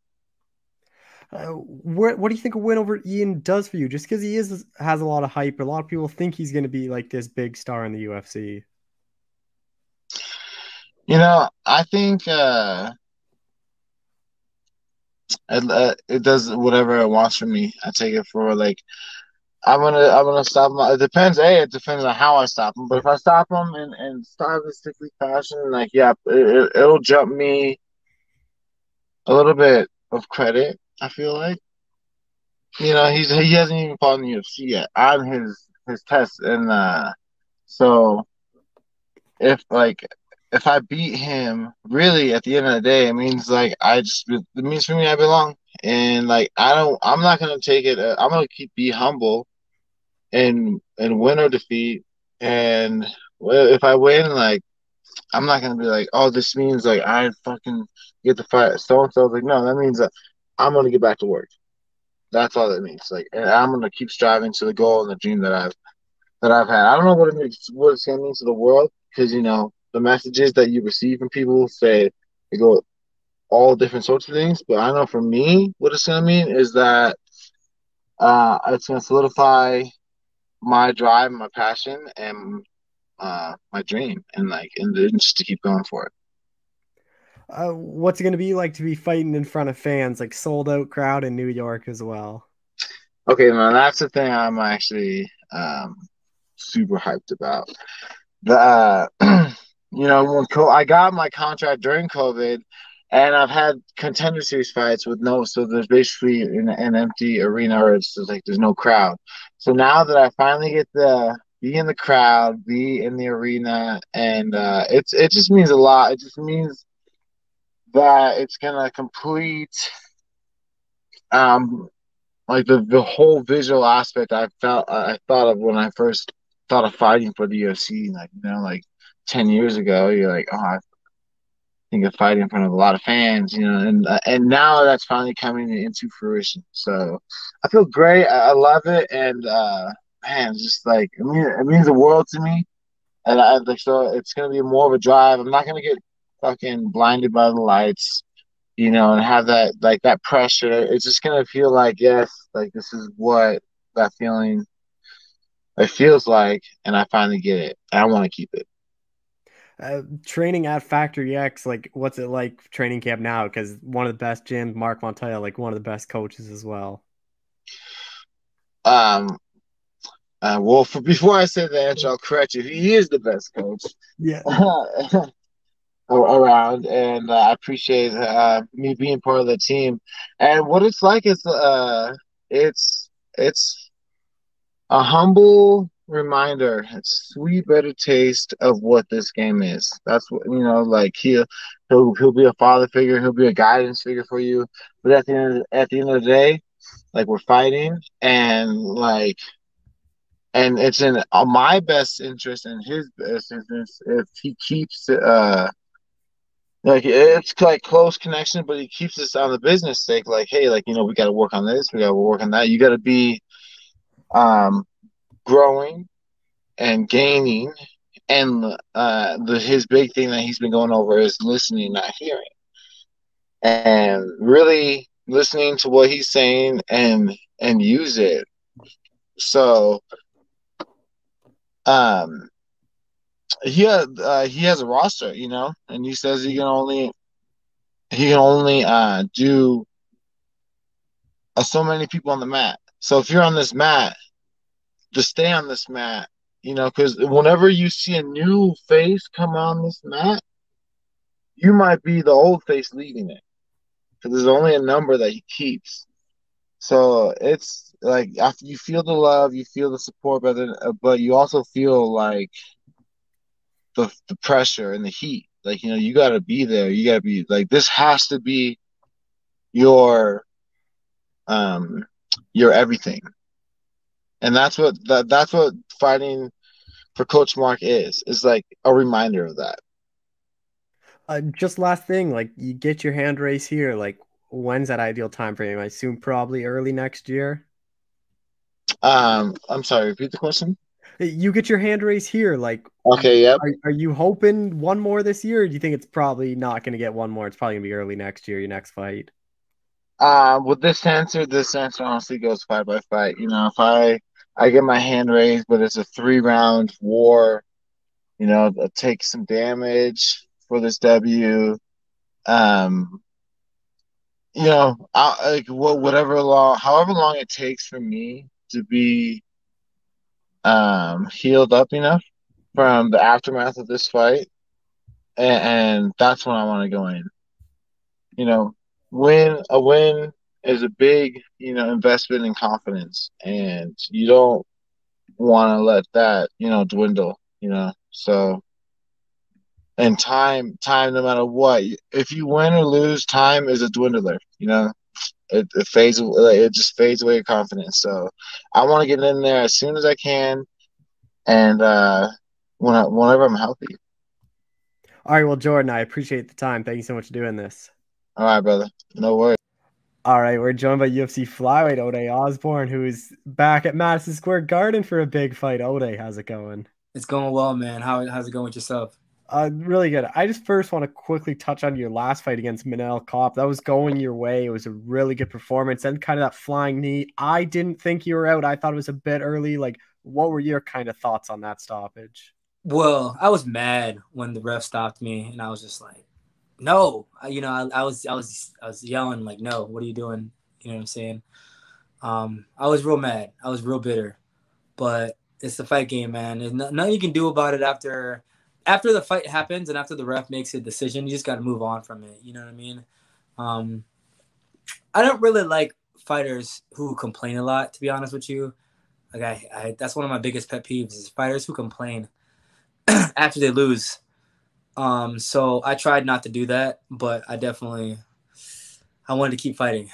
[SPEAKER 1] Uh, what what do you think a win over Ian does for you? Just because he is has a lot of hype, a lot of people think he's going to be like this big star in the UFC.
[SPEAKER 4] You know, I think uh, it, uh, it does whatever it wants for me. I take it for like I'm gonna I'm gonna stop him. It depends. A, it depends on how I stop him. But if I stop him in in stylistically fashion, like yeah, it, it'll jump me a little bit of credit I feel like, you know, he's he hasn't even fought in the UFC yet. I'm his his test, and uh, so if like if I beat him, really at the end of the day, it means like I just it means for me I belong, and like I don't, I'm not gonna take it. Uh, I'm gonna keep be humble, and and win or defeat, and if I win, like I'm not gonna be like, oh, this means like I fucking get the fight so and so. Like no, that means that I'm gonna get back to work. That's all it means. Like, and I'm gonna keep striving to the goal and the dream that I've that I've had. I don't know what it means, what it's gonna mean to the world, because you know the messages that you receive from people say they go all different sorts of things. But I know for me, what it's gonna mean is that uh, it's gonna solidify my drive, my passion, and uh, my dream, and like, and just to keep going for it
[SPEAKER 1] uh, what's it going to be like to be fighting in front of fans, like sold out crowd in New York as well?
[SPEAKER 4] Okay, man, that's the thing I'm actually um, super hyped about. The uh, you know when co- I got my contract during COVID, and I've had contender series fights with no, so there's basically an, an empty arena or it's like there's no crowd. So now that I finally get to be in the crowd, be in the arena, and uh, it's it just means a lot. It just means that it's gonna complete um like the the whole visual aspect I felt I thought of when I first thought of fighting for the UFC like you know like ten years ago you're like oh I think of fighting in front of a lot of fans you know and uh, and now that's finally coming into fruition so I feel great I, I love it and uh man just like I mean it means the world to me and I like so it's gonna be more of a drive I'm not gonna get fucking blinded by the lights, you know, and have that like that pressure. It's just gonna feel like yes, like this is what that feeling it feels like, and I finally get it. I want to keep it.
[SPEAKER 1] Uh, training at Factory X, like what's it like training camp now? Because one of the best gyms, Marc Montoya, like one of the best coaches as well.
[SPEAKER 4] Um, uh, well, for, before I say the answer, I'll correct you. He is the best coach.
[SPEAKER 1] Yeah.
[SPEAKER 4] around, and uh, I appreciate uh, me being part of the team. And what it's like is, uh, it's it's a humble reminder, sweet, better taste of what this game is. That's what you know. Like he'll he'll he'll be a father figure, he'll be a guidance figure for you. But at the end of, at the end of the day, like we're fighting, and like and it's in my best interest and his best interest if he keeps uh like it's like close connection, but he keeps us on the business sake. Like, hey, like you know, we got to work on this, we got to work on that. You got to be um, growing and gaining, and uh, the his big thing that he's been going over is listening, not hearing, and really listening to what he's saying and and use it. So, um, he uh, he has a roster, you know, and he says he can only he can only uh, do uh, so many people on the mat. So if you're on this mat, just stay on this mat, you know, because whenever you see a new face come on this mat, you might be the old face leading it, because there's only a number that he keeps. So it's like after you feel the love, you feel the support, but then, uh, but you also feel like the the pressure and the heat. Like you know, you got to be there. You got to be like this has to be your um your everything, and that's what that that's what fighting for Coach Marc is. Is like a reminder of that.
[SPEAKER 1] Uh, just last thing, like you get your hand race here. Like when's that ideal time frame? I assume probably early next year.
[SPEAKER 4] Um, I'm sorry. Repeat the question.
[SPEAKER 1] You get your hand race here. Like,
[SPEAKER 4] okay, yep.
[SPEAKER 1] Are, are you hoping one more this year? Or do you think it's probably not going to get one more? It's probably going to be early next year, your next fight.
[SPEAKER 4] Uh, with this answer, this answer honestly goes fight by fight. You know, if I I get my hand raised, but it's a three round war, you know, I'll take some damage for this W. Um, you know, I, like whatever long, however long it takes for me to be um, healed up enough from the aftermath of this fight, and, and that's when I want to go in. You know, win a win is a big you know investment in confidence, and you don't want to let that you know dwindle. You know, so. And time time no matter what if you win or lose time is a dwindler you know? It, it fades it just fades away your confidence so i want to get in there as soon as i can and uh when I, whenever i'm healthy.
[SPEAKER 1] All right well jordan i appreciate the time. Thank you so much for doing this.
[SPEAKER 4] All right brother. No worries
[SPEAKER 1] all right, we're joined by UFC flyweight Ode Osborne, who is back at Madison Square Garden for a big fight. Ode, how's it going?
[SPEAKER 5] It's going well, man. How, how's it going with yourself?
[SPEAKER 1] Uh, really good. I just first want to quickly touch on your last fight against Manel Kape. That was going your way. It was a really good performance and kind of that flying knee. I didn't think you were out. I thought it was a bit early. Like, what were your kind of thoughts on that stoppage?
[SPEAKER 5] Well, I was mad when the ref stopped me, and I was just like, "No!" You know, I, I was, I was, I was yelling like, "No! What are you doing?" You know what I'm saying? Um, I was real mad. I was real bitter, but it's the fight game, man. There's nothing you can do about it after after the fight happens and after the ref makes a decision, you just got to move on from it. You know what I mean? Um, I don't really like fighters who complain a lot. To be honest with you, like I, I that's one of my biggest pet peeves is fighters who complain after they lose. Um, so I tried not to do that, but I definitely I wanted to keep fighting.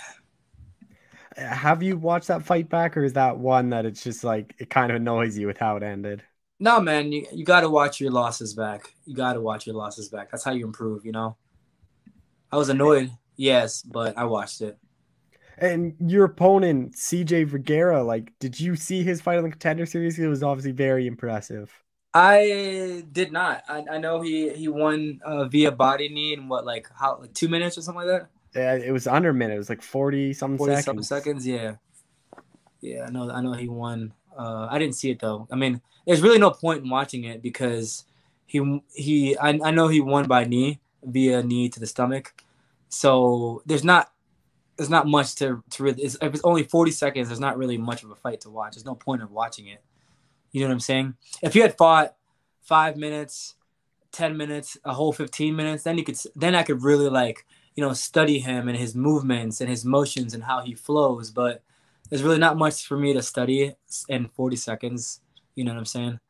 [SPEAKER 1] Have you watched that fight back, or is that one that it's just like it kind of annoys you with how it ended?
[SPEAKER 5] No, man, you, you got to watch your losses back. You got to watch your losses back. That's how you improve, you know? I was annoyed, yes, but I watched it.
[SPEAKER 1] And your opponent, CJ Vergara, like, did you see his fight on the contender series? It was obviously very impressive.
[SPEAKER 5] I did not. I, I know he he won uh, via body knee in what like how like two minutes or something like that.
[SPEAKER 1] Yeah, it was under a minute. It was like forty something 40 seconds.
[SPEAKER 5] seconds. Yeah, yeah. I know. I know he won. Uh, I didn't see it though. I mean, there's really no point in watching it because he he I, I know he won by knee via knee to the stomach. So there's not there's not much to to really it's, if it's only 40 seconds there's not really much of a fight to watch. There's no point of watching it. You know what I'm saying? If you had fought 5 minutes, 10 minutes, a whole 15 minutes, then you could then I could really like, you know, study him and his movements and his motions and how he flows, but there's really not much for me to study in 40 seconds. You know what I'm saying?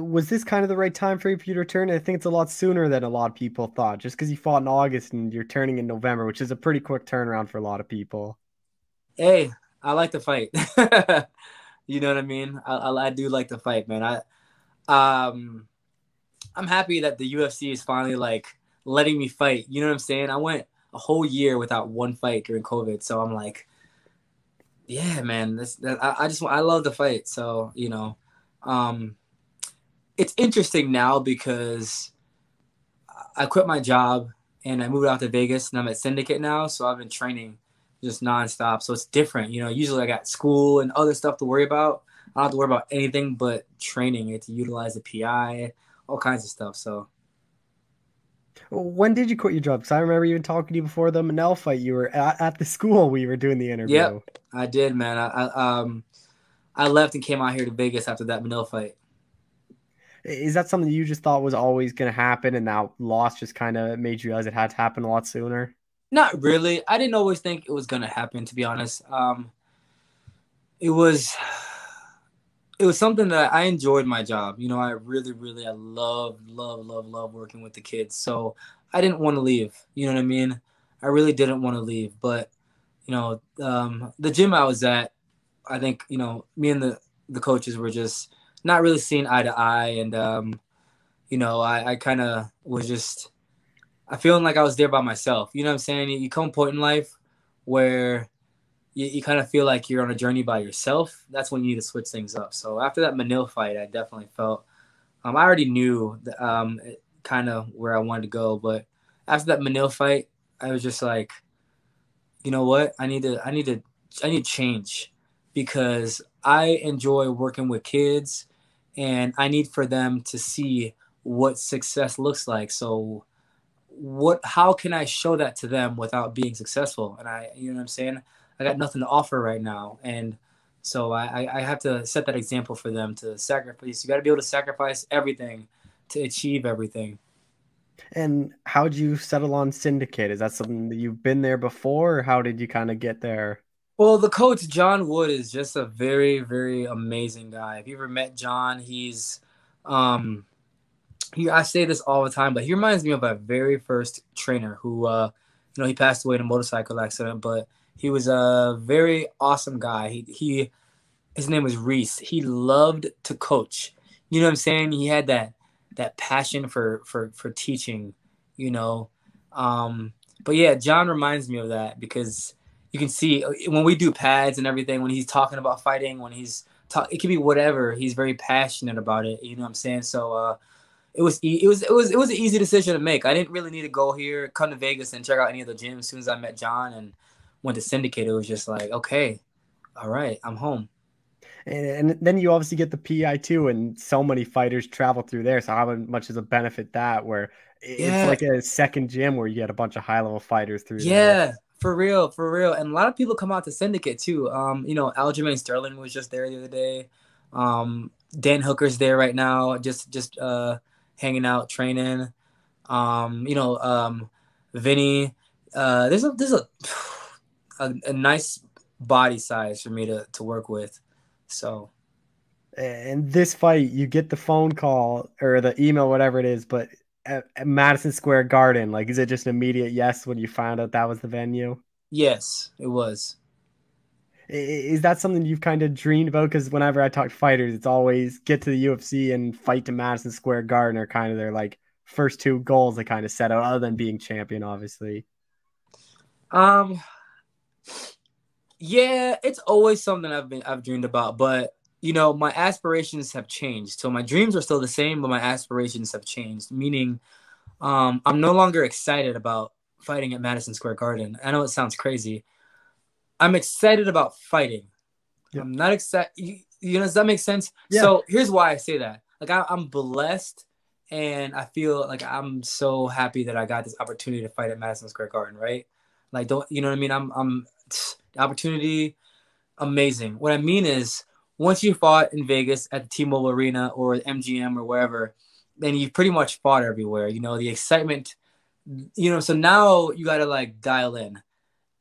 [SPEAKER 1] Was this kind of the right time for you to return? I think it's a lot sooner than a lot of people thought, just because you fought in August and you're turning in November, which is a pretty quick turnaround for a lot of people.
[SPEAKER 5] Hey, I like to fight. you know what I mean? I, I, I, do like to fight, man. I, um, I'm happy that the UFC is finally like letting me fight. You know what I'm saying? I went a whole year without one fight during COVID, so I'm like, yeah, man, this that, I, I just I love the fight. So you know, um, it's interesting now because I quit my job and I moved out to Vegas and I'm at Syndicate now. So I've been training just nonstop. So it's different. You know, usually I got school and other stuff to worry about. I don't have to worry about anything but training it to utilize the PI, all kinds of stuff. So
[SPEAKER 1] when did you quit your job? Because I remember even talking to you before the Manel fight. You were at, at the school we were doing the interview.
[SPEAKER 5] Yep, I did, man. I, I um I left and came out here to Vegas after that Manel fight.
[SPEAKER 1] Is that something you just thought was always going to happen, and that loss just kind of made you realize it had to happen a lot sooner?
[SPEAKER 5] Not really. I didn't always think it was to happen, to be honest. Um, it was it was something that I enjoyed my job. You know, I really, really, I love, love, love, love working with the kids. So I didn't want to leave. You know what I mean? I really didn't want to leave. But, you know, um, the gym I was at, I think, you know, me and the, the coaches were just not really seeing eye to eye. And, um, you know, I, I kind of was just, I feeling like I was there by myself. You know what I'm saying? You, come point in life where you, you kind of feel like you're on a journey by yourself, that's when you need to switch things up. So after that Manel fight, I definitely felt um, I already knew the, um, kind of where I wanted to go, but after that Manel fight, I was just like, you know what? I need to I need to I need change because I enjoy working with kids and I need for them to see what success looks like. So what how can I show that to them without being successful? And I you know what I'm saying? I got nothing to offer right now. And so I, I have to set that example for them to sacrifice. You got to be able to sacrifice everything to achieve everything.
[SPEAKER 1] And how did you settle on Syndicate? Is that something that you've been there before, or how did you kind of get there?
[SPEAKER 5] Well, the coach John Wood is just a very, very amazing guy. If you ever met John, he's um he I say this all the time, but he reminds me of my very first trainer who uh you know he passed away in a motorcycle accident, but he was a very awesome guy. He he his name was Reese. He loved to coach. You know what I'm saying? He had that that passion for for for teaching, you know. Um but yeah, John reminds me of that because you can see uh, when we do pads and everything when he's talking about fighting, when he's talk it could be whatever, he's very passionate about it, you know what I'm saying? So uh it was it was it was it was an easy decision to make. I didn't really need to go here, come to Vegas and check out any of the gyms as soon as I met John and went to syndicate, it was just like, okay, all right, I'm home.
[SPEAKER 1] And, and then you obviously get the PI too, and so many fighters travel through there. So how much is a benefit that where it's yeah. like a second gym where you get a bunch of high level fighters through?
[SPEAKER 5] Yeah, there. for real, for real. And a lot of people come out to syndicate too. Um, you know, Aljamain Sterling was just there the other day. Um, Dan Hooker's there right now, just just uh hanging out, training. Um, you know, um, Vinny. Uh, there's a there's a a, a nice body size for me to to work with. So
[SPEAKER 1] in this fight, you get the phone call or the email, whatever it is, but at, at, Madison Square Garden, like, is it just an immediate yes when you found out that was the venue?
[SPEAKER 5] Yes, it was.
[SPEAKER 1] Is that something you've kind of dreamed about? Because whenever I talk to fighters, it's always get to the UFC and fight to Madison Square Garden are kind of their like first two goals they kind of set out, other than being champion, obviously.
[SPEAKER 5] Um, yeah, it's always something I've been I've dreamed about, but you know, my aspirations have changed. So my dreams are still the same, but my aspirations have changed. Meaning, um, I'm no longer excited about fighting at Madison Square Garden. I know it sounds crazy. I'm excited about fighting. Yep. I'm not excited. You, you, know, does that make sense? Yeah. So here's why I say that. Like I, I'm blessed, and I feel like I'm so happy that I got this opportunity to fight at Madison Square Garden. Right? Like, don't you know what I mean? I'm, I'm opportunity, amazing. What I mean is, once you fought in Vegas at the T-Mobile Arena or MGM or wherever, then you've pretty much fought everywhere. You know, the excitement, you know, so now you got to like dial in.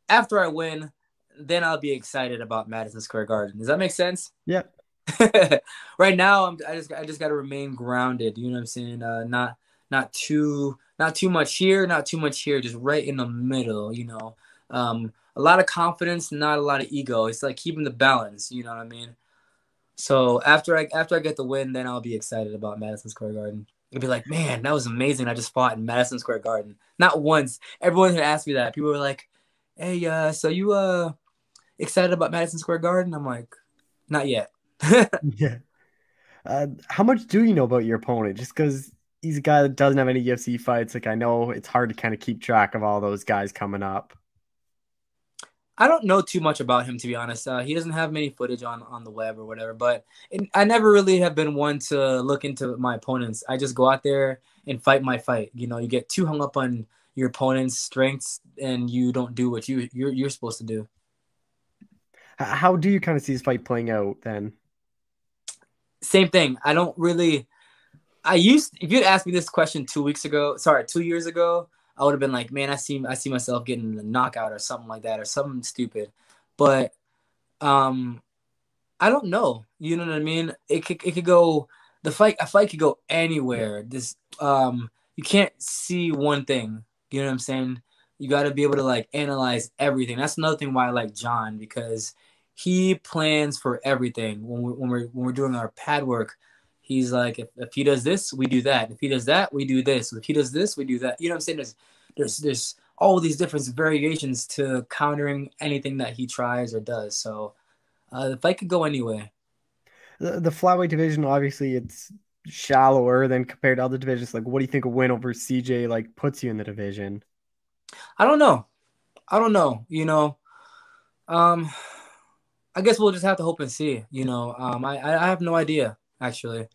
[SPEAKER 5] After I win, then I'll be excited about Madison Square Garden. Does that make sense?
[SPEAKER 1] Yeah.
[SPEAKER 5] right now, I'm, I just I just got to remain grounded. You know what I'm saying? Uh, not not too not too much here, not too much here, just right in the middle, you know. Um, a lot of confidence, not a lot of ego. It's like keeping the balance, you know what I mean? So after I after I get the win, then I'll be excited about Madison Square Garden. It'll be like, man, that was amazing. I just fought in Madison Square Garden. Not once. Everyone had asked me that. People were like, Hey, uh, so you uh excited about Madison Square Garden? I'm like, not yet.
[SPEAKER 1] yeah. Uh, how much do you know about your opponent? Just because he's a guy that doesn't have any UFC fights. Like I know it's hard to kind of keep track of all those guys coming up.
[SPEAKER 5] I don't know too much about him to be honest. Uh, he doesn't have many footage on on the web or whatever. But it, I never really have been one to look into my opponents. I just go out there and fight my fight. You know, you get too hung up on your opponent's strengths and you don't do what you you're you're supposed to do.
[SPEAKER 1] How do you kind of see this fight playing out then?
[SPEAKER 5] Same thing. I don't really I used if you'd asked me this question two weeks ago, sorry, two years ago, I would have been like, man, I see I see myself getting a knockout or something like that or something stupid. But um I don't know. You know what I mean? It could it could go the fight a fight could go anywhere. This um you can't see one thing. You know what I'm saying? You got to be able to like analyze everything. That's another thing why I like John because he plans for everything. When we're when we're when we're doing our pad work, he's like if, if he does this, we do that. If he does that, we do this. If he does this, we do that. You know what I'm saying? There's there's there's all these different variations to countering anything that he tries or does. So uh, the fight could go anyway.
[SPEAKER 1] The, the flyweight division, obviously, it's shallower than compared to other divisions. Like, what do you think a win over CJ like puts you in the division?
[SPEAKER 5] I don't know. I don't know. You know, um, I guess we'll just have to hope and see. You know, um, I I have no idea actually.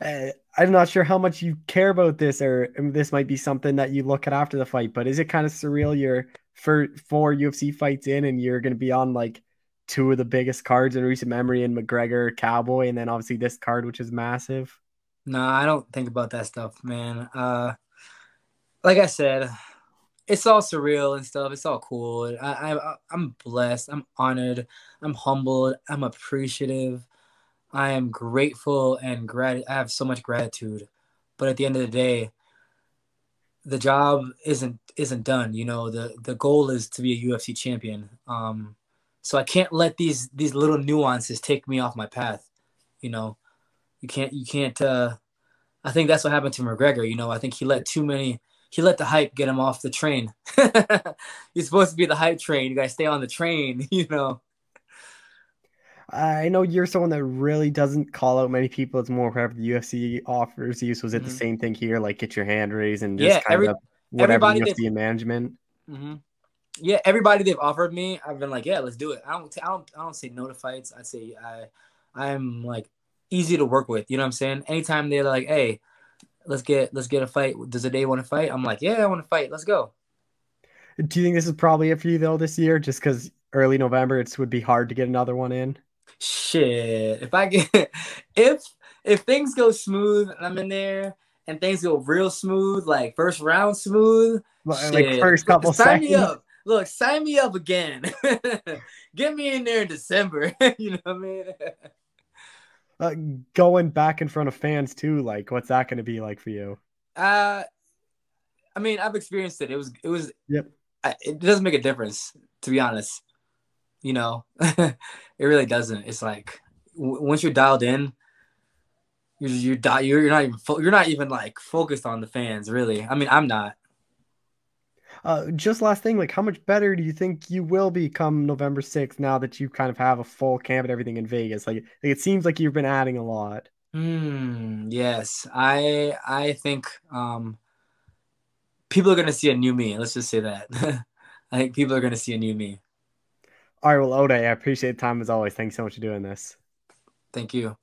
[SPEAKER 1] Uh, I'm not sure how much you care about this, or this might be something that you look at after the fight. But is it kind of surreal? You're for four UFC fights in, and you're going to be on like two of the biggest cards in recent memory in McGregor, Cowboy, and then obviously this card, which is massive.
[SPEAKER 5] No, I don't think about that stuff, man. Uh, like I said, it's all surreal and stuff. It's all cool. I, I I'm blessed. I'm honored. I'm humbled. I'm appreciative. I am grateful and grat. I have so much gratitude. But at the end of the day, the job isn't isn't done. You know, the the goal is to be a UFC champion. Um, so I can't let these these little nuances take me off my path. You know, you can't you can't. Uh, I think that's what happened to McGregor. You know, I think he let too many. He let the hype get him off the train. You're supposed to be the hype train. You guys stay on the train. You know.
[SPEAKER 1] I know you're someone that really doesn't call out many people. It's more whatever the UFC offers you. So is it mm-hmm. the same thing here? Like get your hand raised and just yeah, kind every, of whatever UFC management.
[SPEAKER 5] Mm-hmm yeah, everybody they've offered me, I've been like, yeah, let's do it. I don't, I don't, I don't say no to fights. I say I, I'm like easy to work with. You know what I'm saying? Anytime they're like, hey, let's get, let's get a fight. Does a day want to fight? I'm like, yeah, I want to fight. Let's go.
[SPEAKER 1] Do you think this is probably it for you though this year? Just because early November, it would be hard to get another one in.
[SPEAKER 5] Shit, if I get, if if things go smooth, and I'm in there, and things go real smooth, like first round smooth.
[SPEAKER 1] Like shit. first couple
[SPEAKER 5] Sign
[SPEAKER 1] seconds.
[SPEAKER 5] me up look, sign me up again. Get me in there in December. you know what I mean?
[SPEAKER 1] Uh, going back in front of fans too, like what's that going to be like for you?
[SPEAKER 5] Uh, I mean, I've experienced it. It was, it was.
[SPEAKER 1] Yep.
[SPEAKER 5] I, it doesn't make a difference, to be honest. You know, it really doesn't. It's like w- once you're dialed in, you're you're, you're you're not even fo- you're not even like focused on the fans, really. I mean, I'm not.
[SPEAKER 1] Uh, just last thing, like how much better do you think you will become November 6th now that you kind of have a full camp and everything in Vegas? Like, like it seems like you've been adding a lot.
[SPEAKER 5] Mm, yes, I I think um, people are gonna see a new me. Let's just say that. I think people are gonna see a new me.
[SPEAKER 1] All right, well, Ode, I appreciate the time as always. Thanks so much for doing this.
[SPEAKER 5] Thank you.